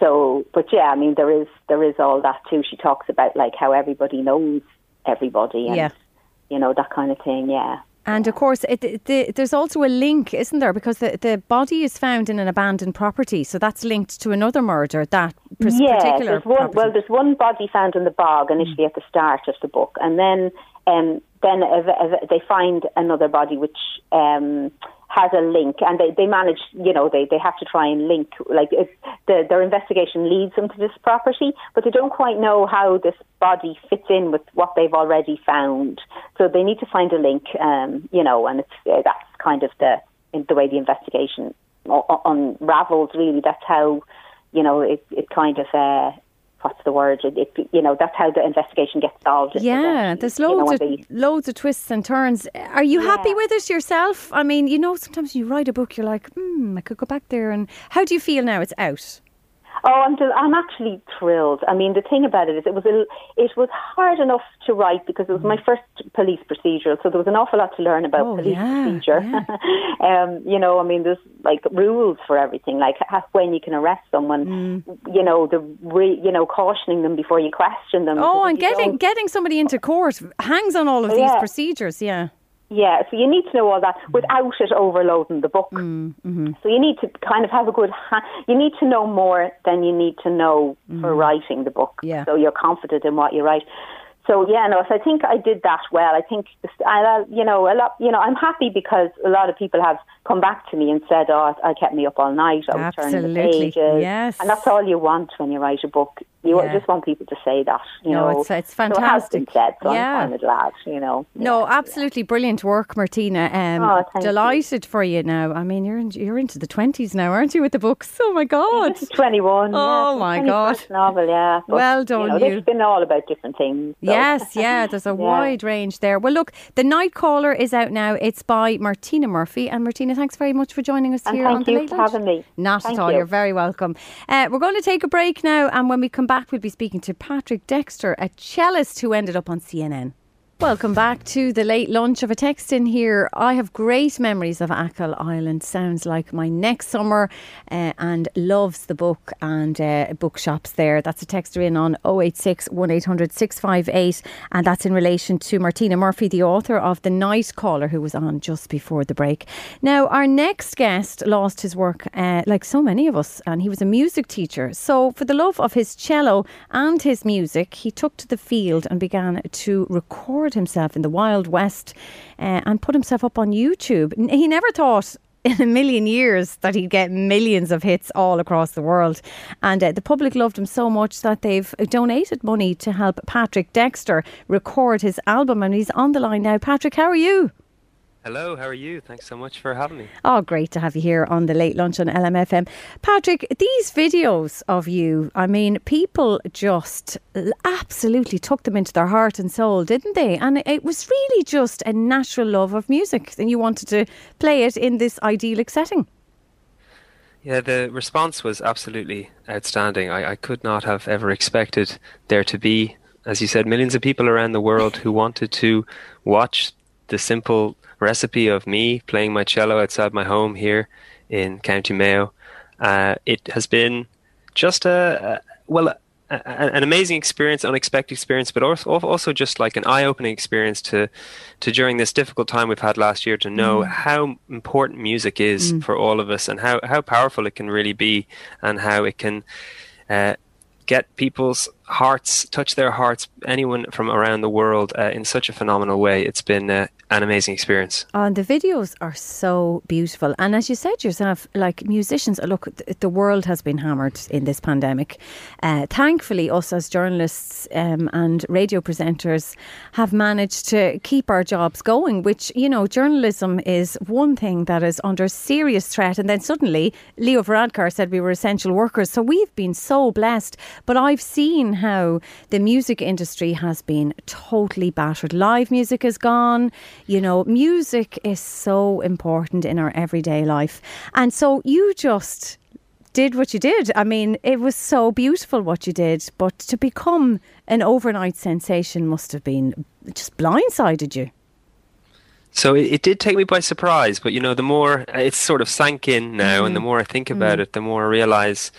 so, but yeah, I mean, there is there is all that too. She talks about like how everybody knows everybody, and Yeah. you know that kind of thing. Yeah. And of course, it, it, the, there's also a link, isn't there? Because the, the body is found in an abandoned property, so that's linked to another murder. That pers- yeah, particular there's one. property. Well, there's one body found in the bog initially at the start of the book, and then um, then they find another body which um, has a link, and they, they manage. You know, they, they have to try and link. Like if the, their investigation leads them to this property, but they don't quite know how this body fits in with what they've already found. So they need to find a link. Um, you know, and it's uh, that's kind of the the way the investigation unravels. Really, that's how you know, it, it kind of, uh, what's the word? It, it, you know, that's how the investigation gets solved. yeah, there's you know, loads of loads of twists and turns. Are you happy with it yourself? I mean, you know, sometimes you write a book, you're like, hmm, I could go back there. And how do you feel now? It's out. Oh, I'm del- I'm actually thrilled. I mean, the thing about it is, it was a, it was hard enough to write because it was my first police procedural, so there was an awful lot to learn about Mm. Oh, police yeah, procedure. um, you know, I mean, there's like rules for everything, like how, when you can arrest someone. Mm. You know, the re, you know cautioning them before you question them. Oh, and getting getting somebody into court hangs on all of these Yeah. procedures. Yeah. Yeah, so you need to know all that Mm. without it overloading the book. mm-hmm. So you need to kind of have a good. Ha- you need to know more than you need to know for writing the book. Mm. Yeah. So you're confident in what you write. So yeah, no. So I think I did that well. I think I, you know, a lot. You know, I'm happy because a lot of people have come back to me and said, "Oh, it kept me up all night. I was turning the pages." Yes. and that's all you want when you write a book. You Yeah. just want people to say that. You No, know, it's- it's So it has been fantastic. said, so Yeah. I'm kind of glad. You know. No, Yeah. absolutely brilliant work, Martina. Um, Oh, thank you. delighted for you now. I mean, you're in, you're into the twenties now, aren't you, with the books? Oh my God! This 21. Oh, yeah, my God. Novel, yeah. Well done, You know, you. They've been all about different things. so. Yes, yeah, there's a wide range there. Well, look, The Night Caller is out now. It's by Martina Murphy. And Martina, thanks very much for joining us And here on the you Late for having me. Not Thank at all. you. You're very welcome. Uh, we're going to take a break now, and when we come back, we'll be speaking to Patrick Dexter, a cellist who ended up on CNN. Welcome back to the late lunch of a text in here. I have great memories of Achill Island. Sounds like my next summer uh, and loves the book and uh, bookshops there. That's a text in on 086 1800 658. And that's in relation to Martina Murphy, the author of The Night Caller, who was on just before the break. Now, our next guest lost his work, uh, like so many of us, and he was a music teacher. So, for the love of his cello and his music, he took to the field and began to record himself in the Wild West uh, and put himself up on YouTube. He never thought in a million years that he'd get millions of hits all across the world. And uh, the public loved him so much that they've donated money to help Patrick Dexter record his album. And he's on the line now. Patrick, how are you? Hello, how are you? Thanks so much for having me. Oh, great to have you here on the late lunch on LMFM. Patrick, these videos of you, I mean, people just absolutely took them into their heart and soul, didn't they? And it was really just a natural love of music, and you wanted to play it in this idyllic setting. Yeah, the response was absolutely outstanding. I, I could not have ever expected there to be, as you said, millions of people around the world who wanted to watch the simple recipe of me playing my cello outside my home here in County Mayo. Uh, it has been just a, a well, an amazing experience, unexpected experience, but also, also just like an eye-opening experience to, to during this difficult time we've had last year to know mm. how important music is mm. for all of us and how, how powerful it can really be and how it can uh, get people's hearts, touch their hearts, anyone from around the world uh, in such a phenomenal way. It's been uh, an amazing experience. And the videos are so beautiful. And as you said yourself, like musicians, look, the world has been hammered in this pandemic. Uh, thankfully, us as journalists um, and radio presenters have managed to keep our jobs going, which, you know, journalism is one thing that is under serious threat. And then suddenly, Leo Varadkar said we were essential workers. So we've been so blessed. But I've seen how the music industry has been totally battered. Live music is gone. You know, music is so important in our everyday life. And so you just did what you did. I mean, it was so beautiful what you did, but to become an overnight sensation must have been just blindsided you. So it, it, did take me by surprise, but you know, the more it's sort of sank in now, mm. and the mm-hmm. more I think about mm. it, the more I realize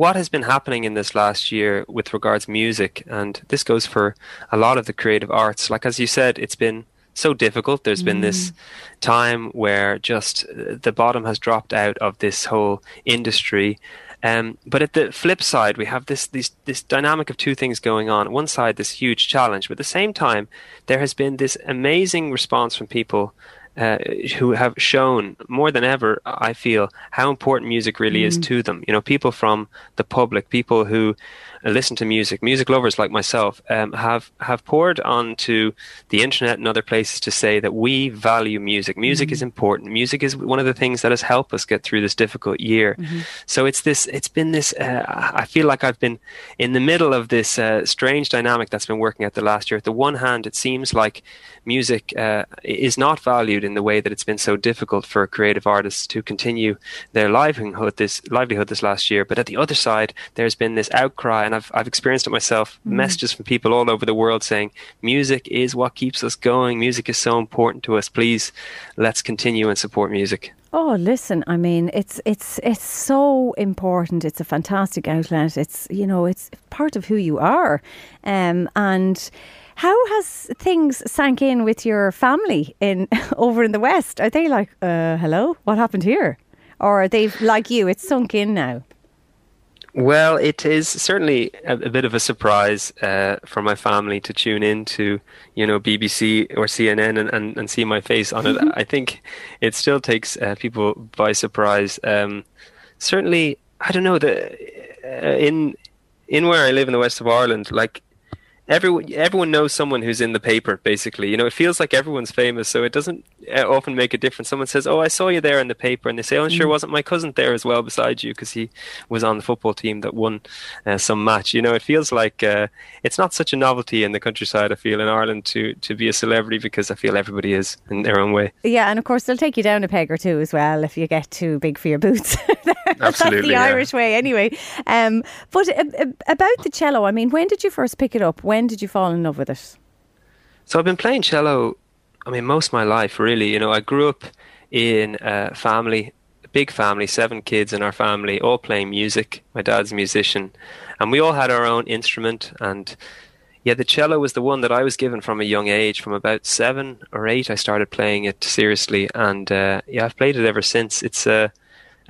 what has been happening in this last year with regards music, and this goes for a lot of the creative arts. Like as you said, it's been so difficult. There's mm. been this mm. time where just uh, the bottom has dropped out of this whole industry. Um, but at the flip side, we have this, this this dynamic of two things going on. one side, this huge challenge, but at the same time, there has been this amazing response from people uh, who have shown more than ever, I feel, how important music really mm. is to them. You know, people from the public, people who listen to music, music lovers like myself, um, have have poured onto the internet and other places to say that we value music. Music mm-hmm. is important. Music is one of the things that has helped us get through this difficult year. Mm-hmm. So it's this. It's been this. Uh, I feel like I've been in the middle of this uh, strange dynamic that's been working out the last year. At the one hand, it seems like music uh, is not valued in the way that it's been so difficult for creative artists to continue their livelihood this livelihood this last year. But at the other side, there's been this outcry and I've I've experienced it myself. Mm. Messages from people all over the world saying music is what keeps us going. Music is so important to us. Please, let's continue and support music. Oh, listen, I mean, it's it's it's so important. It's a fantastic outlet. It's you know, it's part of who you are, um, and. How has things sank in with your family in over in the West? Are they like, uh, hello, what happened here? Or are they like you? It's sunk in now. Well, it is certainly a, a bit of a surprise uh, for my family to tune in to, you know, BBC or CNN and, and, and see my face on it. Mm-hmm. I think it still takes uh, people by surprise. Um, certainly, I don't know the uh, in in where I live in the west of Ireland, like everyone everyone knows someone who's in the paper basically. You know it feels like everyone's famous so it doesn't uh, often make a difference. Someone says oh i saw you there in the paper and they say oh sure mm. wasn't my cousin there as well beside you because he was on the football team that won uh, some match. You know it feels like uh, it's not such a novelty in the countryside i feel in ireland to to be a celebrity because i feel everybody is in their own way. Yeah and of course they'll take you down a peg or two as well if you get too big for your boots. Absolutely, that's the yeah. irish way anyway. Um, but uh, uh, about the cello i mean when did you first pick it up? When when did you fall in love with it? So I've been playing cello, I mean, most of my life, really. You know, I grew up in a family, a big family, seven kids in our family, all playing music. My dad's a musician, and we all had our own instrument. And yeah, the cello was the one that I was given from a young age. From about seven or eight, I started playing it seriously, and uh, yeah, I've played it ever since. It's a uh,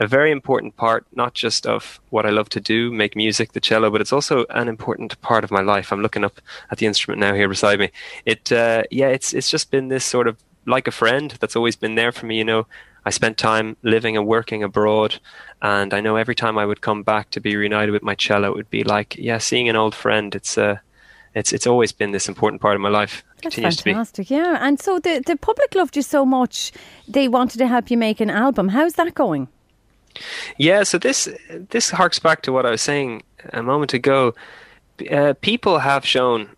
a very important part, not just of what I love to do, make music, the cello, but it's also an important part of my life. I'm looking up at the instrument now here beside me. It, uh, yeah, it's it's just been this sort of like a friend that's always been there for me. You know, I spent time living and working abroad, and I know every time I would come back to be reunited with my cello, it would be like, yeah, seeing an old friend. It's uh, it's it's always been this important part of my life. That's fantastic, yeah. And so the the public loved you so much, they wanted to help you make an album. How's that going? Yeah, so this this harks back to what I was saying a moment ago. Uh, people have shown,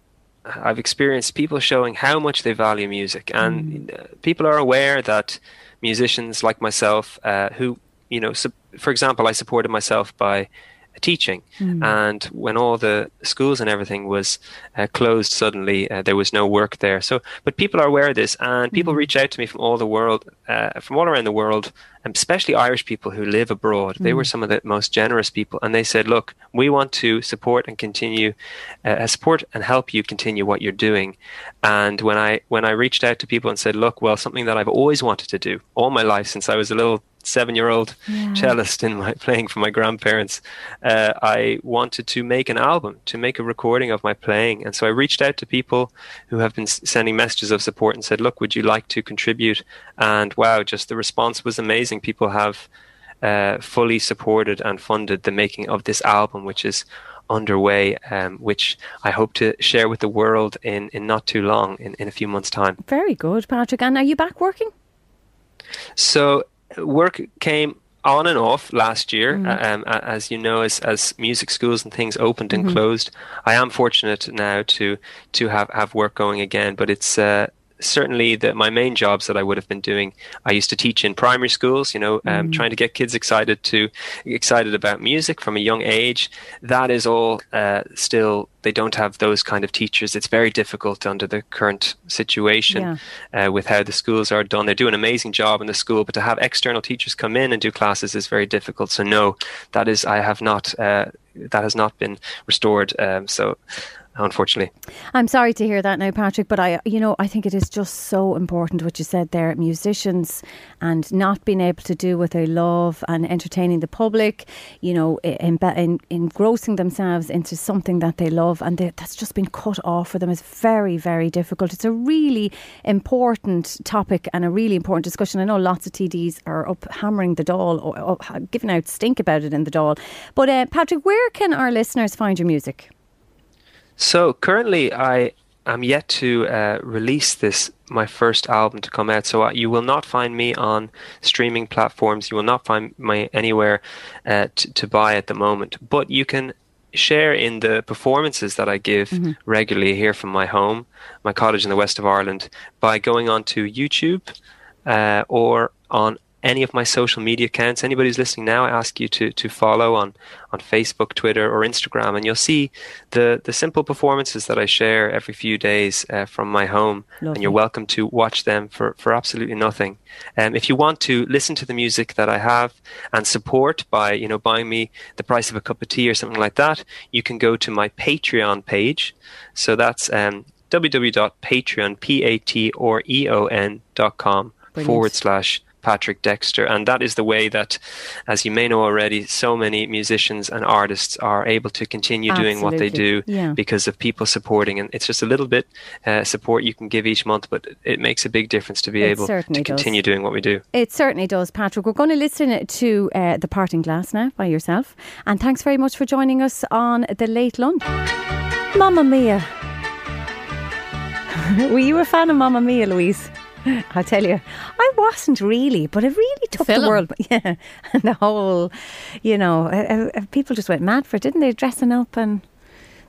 I've experienced people showing how much they value music, and mm. people are aware that musicians like myself, uh, who you know, for example, I supported myself by teaching. Mm. And when all the schools and everything was uh, closed suddenly, uh, there was no work there. So, but people are aware of this, and people mm. reach out to me from all the world, uh, from all around the world, and especially Irish people who live abroad. Mm. They were mm. some of the most generous people, and they said, "Look, we want to support and continue, uh, support and help you continue what you're doing." And when I when I reached out to people and said, "Look, well, something that I've always wanted to do all my life since I was a little seven year old yeah. cellist in my playing for my grandparents, uh, I wanted to make an album, to make a recording of my playing. And so I reached out to people who have been sending messages of support and said, Look, would you like to contribute? And wow, just the response was amazing. People have uh, fully supported and funded the making of this album, which is underway, um, which I hope to share with the world in, in not too long, in, in a few months' time. Very good, Patrick. And are you back working? So work came on and off last year, mm. um, as you know, as, as music schools and things opened and mm-hmm. closed. I am fortunate now to to have, have work going again, but it's uh, certainly the, my main jobs that I would have been doing. I used to teach in primary schools, you know, um, mm. trying to get kids excited to excited about music from a young age. That is all uh, still. They don't have those kind of teachers. It's very difficult under the current situation yeah. uh, with how the schools are done. They do an amazing job in the school, but to have external teachers come in and do classes is very difficult. So no, that is I have not. Uh, that has not been restored. Um, so unfortunately. I'm sorry to hear that now, Patrick, but I, you know, I think it is just so important what you said there. Musicians and not being able to do what they love and entertaining the public, you know, in, in, engrossing themselves into something that they love, and they, that's just been cut off for them is very, very difficult. It's a really important topic and a really important discussion. I know lots of TDs are up hammering the Dáil or up, giving out stink about it in the Dáil, But uh, Patrick, where can our listeners find your music? So currently, I am yet to uh, release this my first album to come out. So uh, you will not find me on streaming platforms. You will not find me anywhere uh, t- to buy at the moment. But you can share in the performances that I give mm-hmm. regularly here from my home, my cottage in the west of Ireland, by going on to YouTube uh, or on any of my social media accounts. Anybody who's listening now, I ask you to to follow on on Facebook, Twitter, or Instagram, and you'll see the the simple performances that I share every few days uh, from my home. Lovely. And you're welcome to watch them for for absolutely nothing. Um, if you want to listen to the music that I have and support by you know buying me the price of a cup of tea or something like that, you can go to my Patreon page. So that's um, www.patreon p a t or e o n dot com forward slash Patrick Dexter. And that is the way that, as you may know already, so many musicians and artists are able to continue Absolutely. doing what they do yeah. because of people supporting. And it's just a little bit uh, support you can give each month, but it makes a big difference to be it able to does. continue doing what we do. It certainly does, Patrick. We're going to listen to uh, The Parting Glass now by yourself. And thanks very much for joining us on The Late Lunch. Mamma Mia. Were you a fan of Mamma Mia, Louise? I tell you, I wasn't really, but it really took the, the world. Yeah, and the whole, you know, uh, uh, people just went mad for it, didn't they? Dressing up and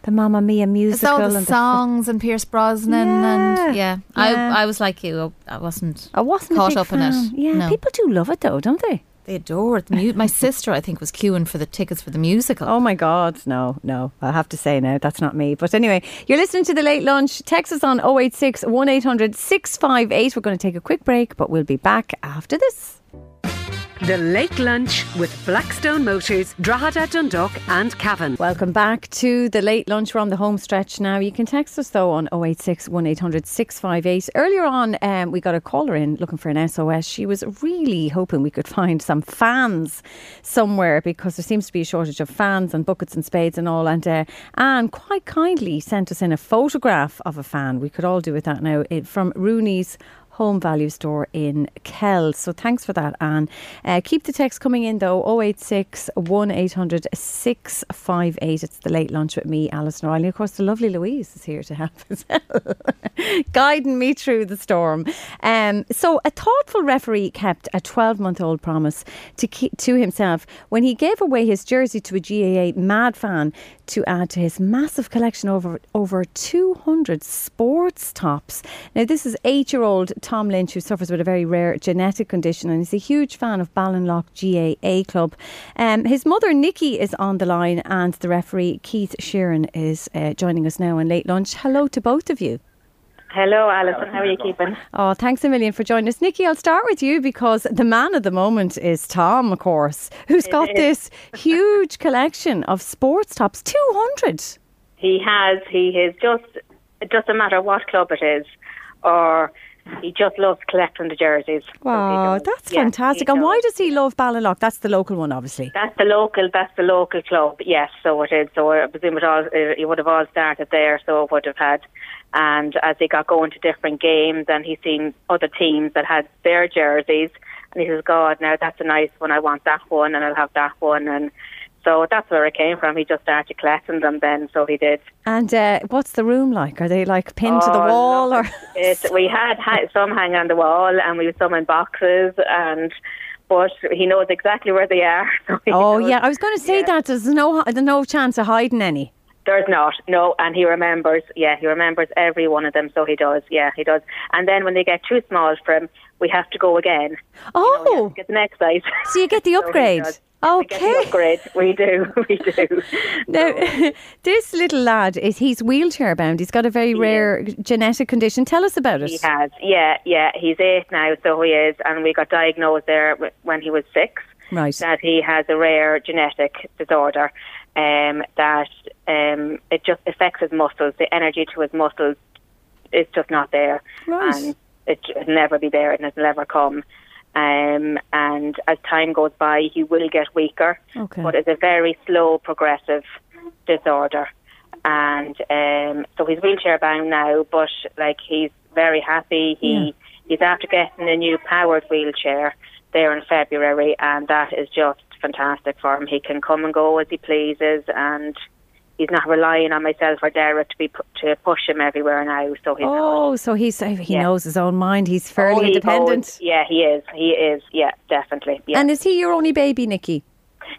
the Mamma Mia musical, all the and songs the, and Pierce Brosnan, yeah, and yeah, yeah, I I was like you, I wasn't, I wasn't caught up fan. in it. Yeah, no. people do love it though, don't they? They adore it. my sister, I think, was queuing for the tickets for the musical. Oh my God, no, no. I have to say now, that's not me. But anyway, you're listening to The Late Lunch. Text us on 086 1800 658. We're going to take a quick break, but we'll be back after this. The Late Lunch with Blackstone Motors, Drogheda, Dundalk and Cavan. Welcome back to The Late Lunch. We're on the home stretch now. You can text us though on 086 1800 658. Earlier on, um, we got a caller in looking for an SOS. She was really hoping we could find some fans somewhere because there seems to be a shortage of fans and buckets and spades and all. And uh, Anne quite kindly sent us in a photograph of a fan. We could all do with that now it, from Rooney's home value store in Kells. So thanks for that, Anne. Uh, keep the text coming in though 086 1800 658. It's the late lunch with me, Alison Riley. Of course, the lovely Louise is here to help well, guiding me through the storm. Um, so a thoughtful referee kept a 12 month old promise to, keep, to himself when he gave away his jersey to a GAA mad fan to add to his massive collection over over 200 sports tops. Now, this is eight year old Tom Lynch, who suffers with a very rare genetic condition, and he's a huge fan of Ballinlough GAA Club. Um, his mother, Nikki, is on the line, and the referee, Keith Sheeran, is uh, joining us now in Late Lunch. Hello to both of you. Hello, Alison. How are you keeping? Oh, thanks a million for joining us. Nikki, I'll start with you because the man of the moment is Tom, of course, who's got this huge collection of sports tops 200. He has. He is just, it doesn't matter what club it is, or he just loves collecting the jerseys. Wow, that's yeah, fantastic. And why does he love Ballinlough? That's the local one, obviously. That's the local. That's the local club. Yes, so it is. So I presume it all. It would have all started there. So it would have had and as he got going to different games and he's seen other teams that had their jerseys, and he says, God, now that's a nice one. I want that one, and I'll have that one. And so that's where it came from. He just started collecting them then, so he did. And uh, what's the room like? Are they like pinned oh, to the oh, wall, or it, we had, had some hanging on the wall, and we had some in boxes, and but he knows exactly where they are. So oh knows, yeah, I was going to say yeah. that there's no there's no chance of hiding any. There's not, no, and he remembers, yeah, he remembers every one of them, so he does, yeah, he does. And then when they get too small for him, we have to go again. Oh, you know, oh! get the next size. So you get the upgrade. so Okay. We upgrade. We do. We do. Now, this little lad is he's wheelchair bound. He's got a very rare genetic condition. Tell us about it. He has. Yeah, yeah. He's eight now, so he is, and we got diagnosed there when he was six. Right. That he has a rare genetic disorder um, that um, it just affects his muscles. The energy to his muscles is just not there, right. and it, will never be there, and it'll never come. Um, and as time goes by, he will get weaker, okay. but it's a very slow, progressive disorder. And um, so he's wheelchair bound now, but like he's very happy. He yeah. he's after getting a new powered wheelchair there in February, and that is just fantastic for him. He can come and go as he pleases, and he's not relying on myself or Derek to be to push him everywhere now. So he's oh, not. so he's he yeah. knows his own mind. He's oh, fairly oh, he independent. Knows. Yeah, he is. He is. Yeah, definitely. Yeah. And is he your only baby, Nikki?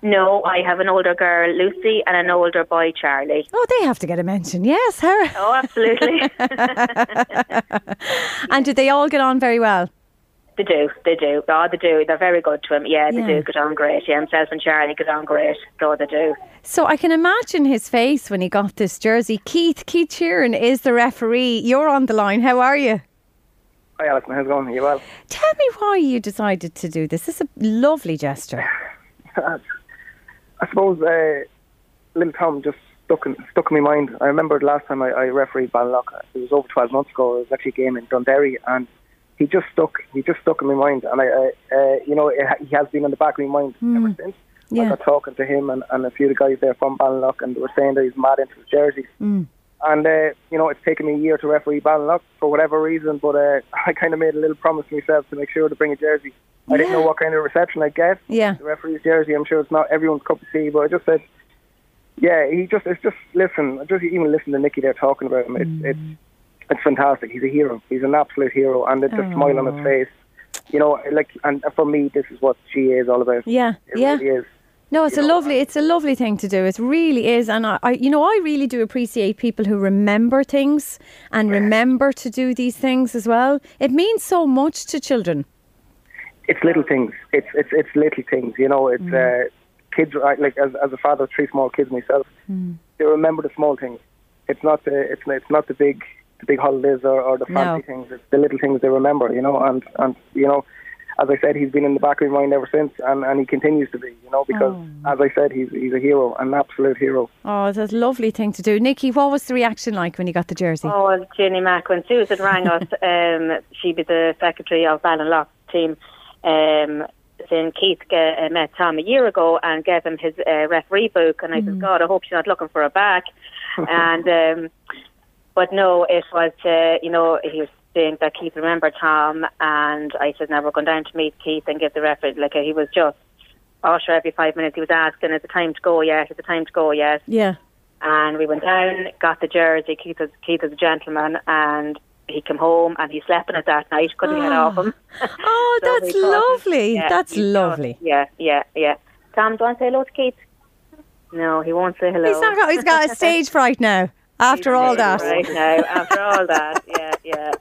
No, I have an older girl, Lucy, and an older boy, Charlie. Oh, they have to get a mention. Yes, Harry. Oh, absolutely. and did they all get on very well? They do, they do. Oh, they do. They're very good to him. Yeah, they yeah. do get on great. Yeah, himself and Charlie get on great. So they do. So I can imagine his face when he got this jersey. Keith, Keith Sheeran is the referee. You're on the line. How are you? Hi, Alison. How's it going? Are you well? Tell me why you decided to do this. This is a lovely gesture. I suppose uh, little Tom just stuck in, stuck in my mind. I remember the last time I, I refereed Ballinlough. It was over 12 months ago. It was actually a game in Dundee and he just stuck. He just stuck in my mind, and I, uh, uh, you know, it, he has been in the back of my mind mm. ever since. Yeah. I got talking to him and, and a few of the guys there from Ballinlough, and they were saying that he's mad into his jerseys. Mm. And uh, you know, it's taken me a year to referee Ballinlough for whatever reason, but uh, I kind of made a little promise to myself to make sure to bring a jersey. I didn't know what kind of reception I'd get. Yeah. The referee's jersey. I'm sure it's not everyone's cup of tea, but I just said, yeah, he just it's just listen. I just even listen to Nikki there talking about him. It's mm. it's it's fantastic. He's a hero. He's an absolute hero, and the, the smile on his face. You know, like, and for me, this is what she is all about. Yeah, it yeah. Really is. No, it's you a know, lovely, it's a lovely thing to do. It really is, and I, I, you know, I really do appreciate people who remember things and yeah. remember to do these things as well. It means so much to children. It's little things. It's it's it's little things. You know, it's mm. uh, kids. Like as as a father of three small kids myself, mm. they remember the small things. It's not the it's it's not the big the big holidays or, or the fancy no. things. It's the little things they remember, you know. And and you know, as I said, he's been in the back of my mind ever since, and, and he continues to be, you know, because oh. as I said, he's he's a hero, an absolute hero. Oh, it's a lovely thing to do. Nikki, what was the reaction like when you got the jersey? Oh, well, Jenny Mack, when Susan rang us, um, she be the secretary of Ballinlough team. Um, then Keith uh, met Tom a year ago and gave him his uh, referee book, and I mm. said, God, I hope she's not looking for a back. and um, but no, it was, uh, you know, he was saying that Keith remembered Tom, and I said, now we're going down to meet Keith and give the reference. Like, he was just, oh, sure, every five minutes he was asking, is it time to go yet? Is it time to go yet? Yeah. And we went down, got the jersey. Keith is, Keith is a gentleman, and he came home and he slept in it that night. Couldn't oh. get off him. Oh, so that's lovely. Yeah, that's lovely. Yeah, yeah, yeah. Tom, do you want to say hello to Keith? No, he won't say hello. He's, not got, he's got a stage fright now. After all that. Right now, after all that, yeah, yeah.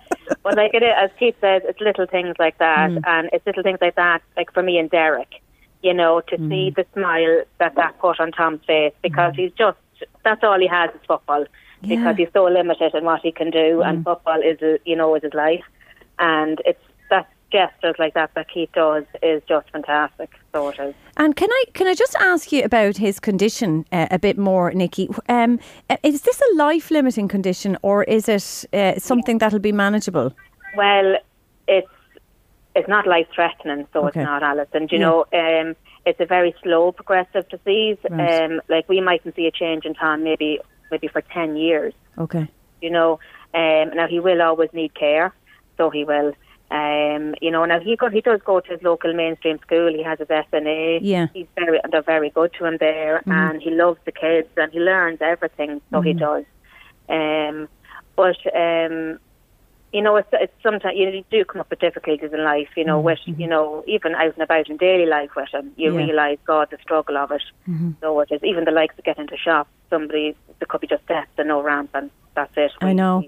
But like it is, as Keith says, it's little things like that, mm. and it's little things like that. Like for me and Derek, you know, to mm. see the smile that that put on Tom's face because mm. he's just that's all he has is football yeah. because he's so limited in what he can do, and mm. football is you know is his life, and it's gestures like that that Keith does is just fantastic. So it is. And can I can I just ask you about his condition uh, a bit more, Nikki? Um, uh, is this a life limiting condition or is it uh, something that'll be manageable? Well, it's it's not life threatening, so okay. it's not, Alison. Do you yeah. know, um, it's a very slow progressive disease. Right. Um, like we mightn't see a change in time, maybe maybe for ten years. Okay. You know, um, now he will always need care, so he will. Um, you know, now he go, he does go to his local mainstream school. He has his SNA. Yeah, he's very they're very good to him there, mm-hmm. and he loves the kids and he learns everything. So mm-hmm. he does. Um, but um, you know, it's, it's sometimes you, know, you do come up with difficulties in life. You know, mm-hmm. with you know, even out and about in daily life with him, you yeah. realise God the struggle of it. Mm-hmm. So it is. Even the likes of getting into shops, somebody there could be just steps and no ramp, and that's it. I know.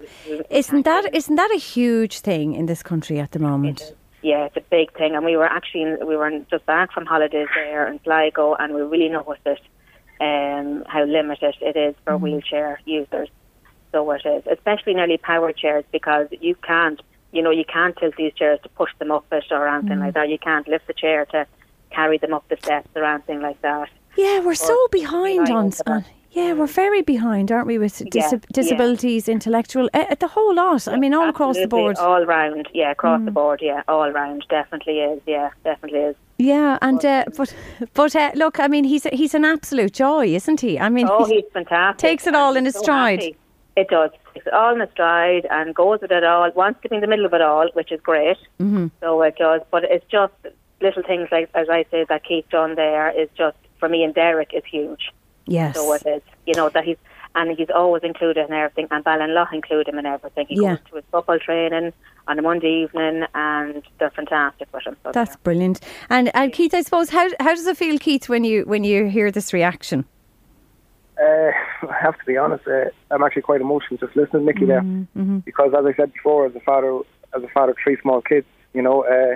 isn't that isn't that a huge thing in this country at the moment? yeah, it's a big thing, and we were actually we were just back from holidays there in Sligo, and we really noticed it, um, how limited it is for mm-hmm. wheelchair users so it is, especially nearly power chairs because you can't, you know, you can't tilt these chairs to push them up it or anything mm. like that. You can't lift the chair to carry them up the steps or anything like that. Yeah, we're or so behind on. Uh, yeah, we're very behind, aren't we, with dis- yeah, disabilities, yeah. intellectual, uh, the whole lot. I mean, all across the board. All round, yeah, across mm. the board, yeah, all round, definitely is, yeah, definitely is. Yeah, and uh, but but uh, look, I mean, he's he's an absolute joy, isn't he? I mean, oh, he's fantastic. Takes it all in his so stride. Happy. It does. It's all in a stride and goes with it all, wants to be in the middle of it all, which is great. Mm-hmm. So it does. But it's just little things like, as I say, that Keith done there is just, for me and Derek, is huge. Yes. So it is. You know, that he's, and he's always included in everything, and Ballinlough include him in everything. He yeah. goes to his football training on a Monday evening, and they're fantastic with him. So That's brilliant. And and Keith, I suppose, how how does it feel, Keith, when you when you hear this reaction? Uh, I have to be honest. Uh, I'm actually quite emotional just listening to Nikki mm-hmm, there, mm-hmm. because as I said before, as a father, as a father of three small kids, you know, uh,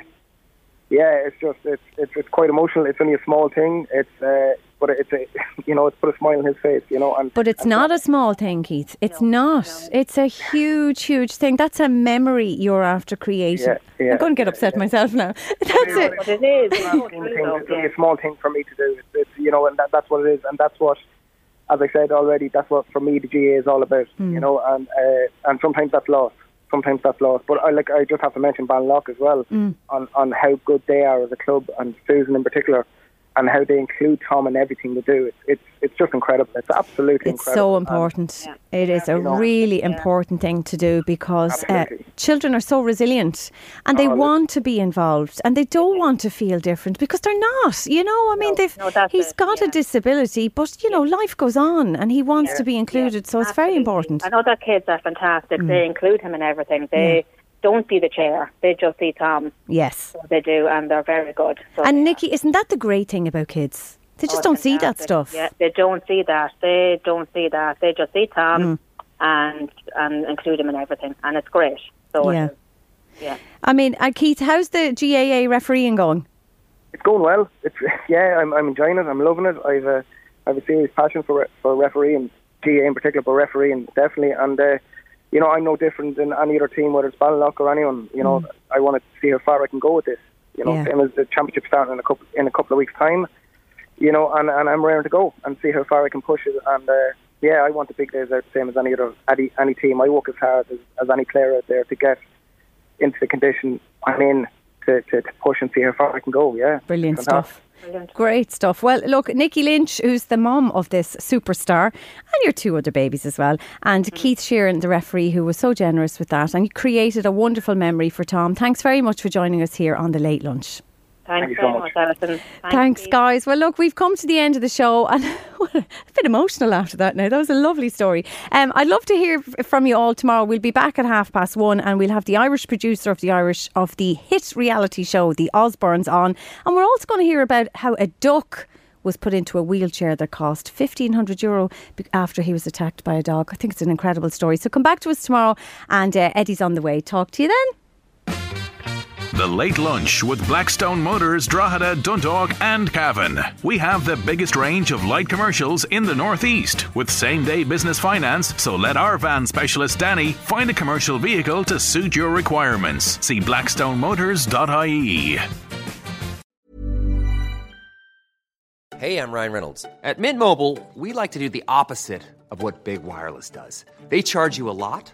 yeah, it's just it's, it's it's quite emotional. It's only a small thing. It's uh, but it's a you know it's put a smile on his face, you know. And but it's and not a small thing, Keith. It's no, not. No. It's a huge, huge thing. That's a memory you're after creating. Yeah, yeah, I'm going to get upset yeah. myself now. That's it. But it is. It's, it's only a small thing for me to do. It's, it's you know, and that, that's what it is, and that's what as I said already, that's what for me the GA is all about. Mm. You know, and uh, and sometimes that's lost. Sometimes that's lost. But I like I just have to mention Ballinlough as well mm. on on how good they are as a club and Susan in particular and how they include Tom in everything they do. It's it's, it's just incredible. It's absolutely it's incredible. so important. And, yeah. It is a really important thing to do because uh, children are so resilient and they oh, want to be involved and they don't want to feel different because they're not. You know, I mean, no, they've no, he's it. got yeah. a disability, but you know, life goes on and he wants to be included. so it's very important. I know that kids are fantastic. Mm. They include him in everything. They don't see the chair. They just see Tom. Yes. So they do, and they're very good. So and Nikki, isn't that the great thing about kids? They just oh, don't see that stuff. Yeah, they don't see that. They don't see that. They just see Tom mm. and and include him in everything, and it's great. So yeah, yeah. I mean, uh, Keith, how's the GAA refereeing going? It's going well. It's yeah, I'm I'm enjoying it. I'm loving it. I've uh, I've a serious passion for for refereeing, GAA in particular, but refereeing definitely, and. Uh, you know, I'm no different than any other team, whether it's Ballinlough or anyone. You know, mm. I want to see how far I can go with this. You know, yeah. same as the championship starting in a couple in a couple of weeks' time. You know, and, and I'm raring to go and see how far I can push it. And uh, yeah, I want the big days out the same as any other any, any team. I work as hard as, as any player out there to get into the condition I'm in to, to, to push and see how far I can go. Yeah, brilliant stuff. Great stuff. Well, look, Nikki Lynch, who's the mom of this superstar, and your two other babies as well, and mm-hmm. Keith Sheeran, the referee, who was so generous with that and you created a wonderful memory for Tom. Thanks very much for joining us here on the Late Lunch. Thanks Thank very much, Alison. Thanks, Thanks guys. Well, look, we've come to the end of the show, and a bit emotional after that. Now that was a lovely story. Um, I'd love to hear from you all tomorrow. We'll be back at half past one, and we'll have the Irish producer of the Irish of the hit reality show, The Osbournes, on, and we're also going to hear about how a duck was put into a wheelchair that cost 1,500 euro after he was attacked by a dog. I think it's an incredible story. So come back to us tomorrow, and uh, Eddie's on the way. Talk to you then. The Late Lunch with Blackstone Motors, Drogheda, Dundalk, and Cavan. We have the biggest range of light commercials in the Northeast with same day business finance, so let our van specialist Danny find a commercial vehicle to suit your requirements. See blackstonemotors.ie. Hey, I'm Ryan Reynolds. At Mint Mobile, we like to do the opposite of what Big Wireless does. They charge you a lot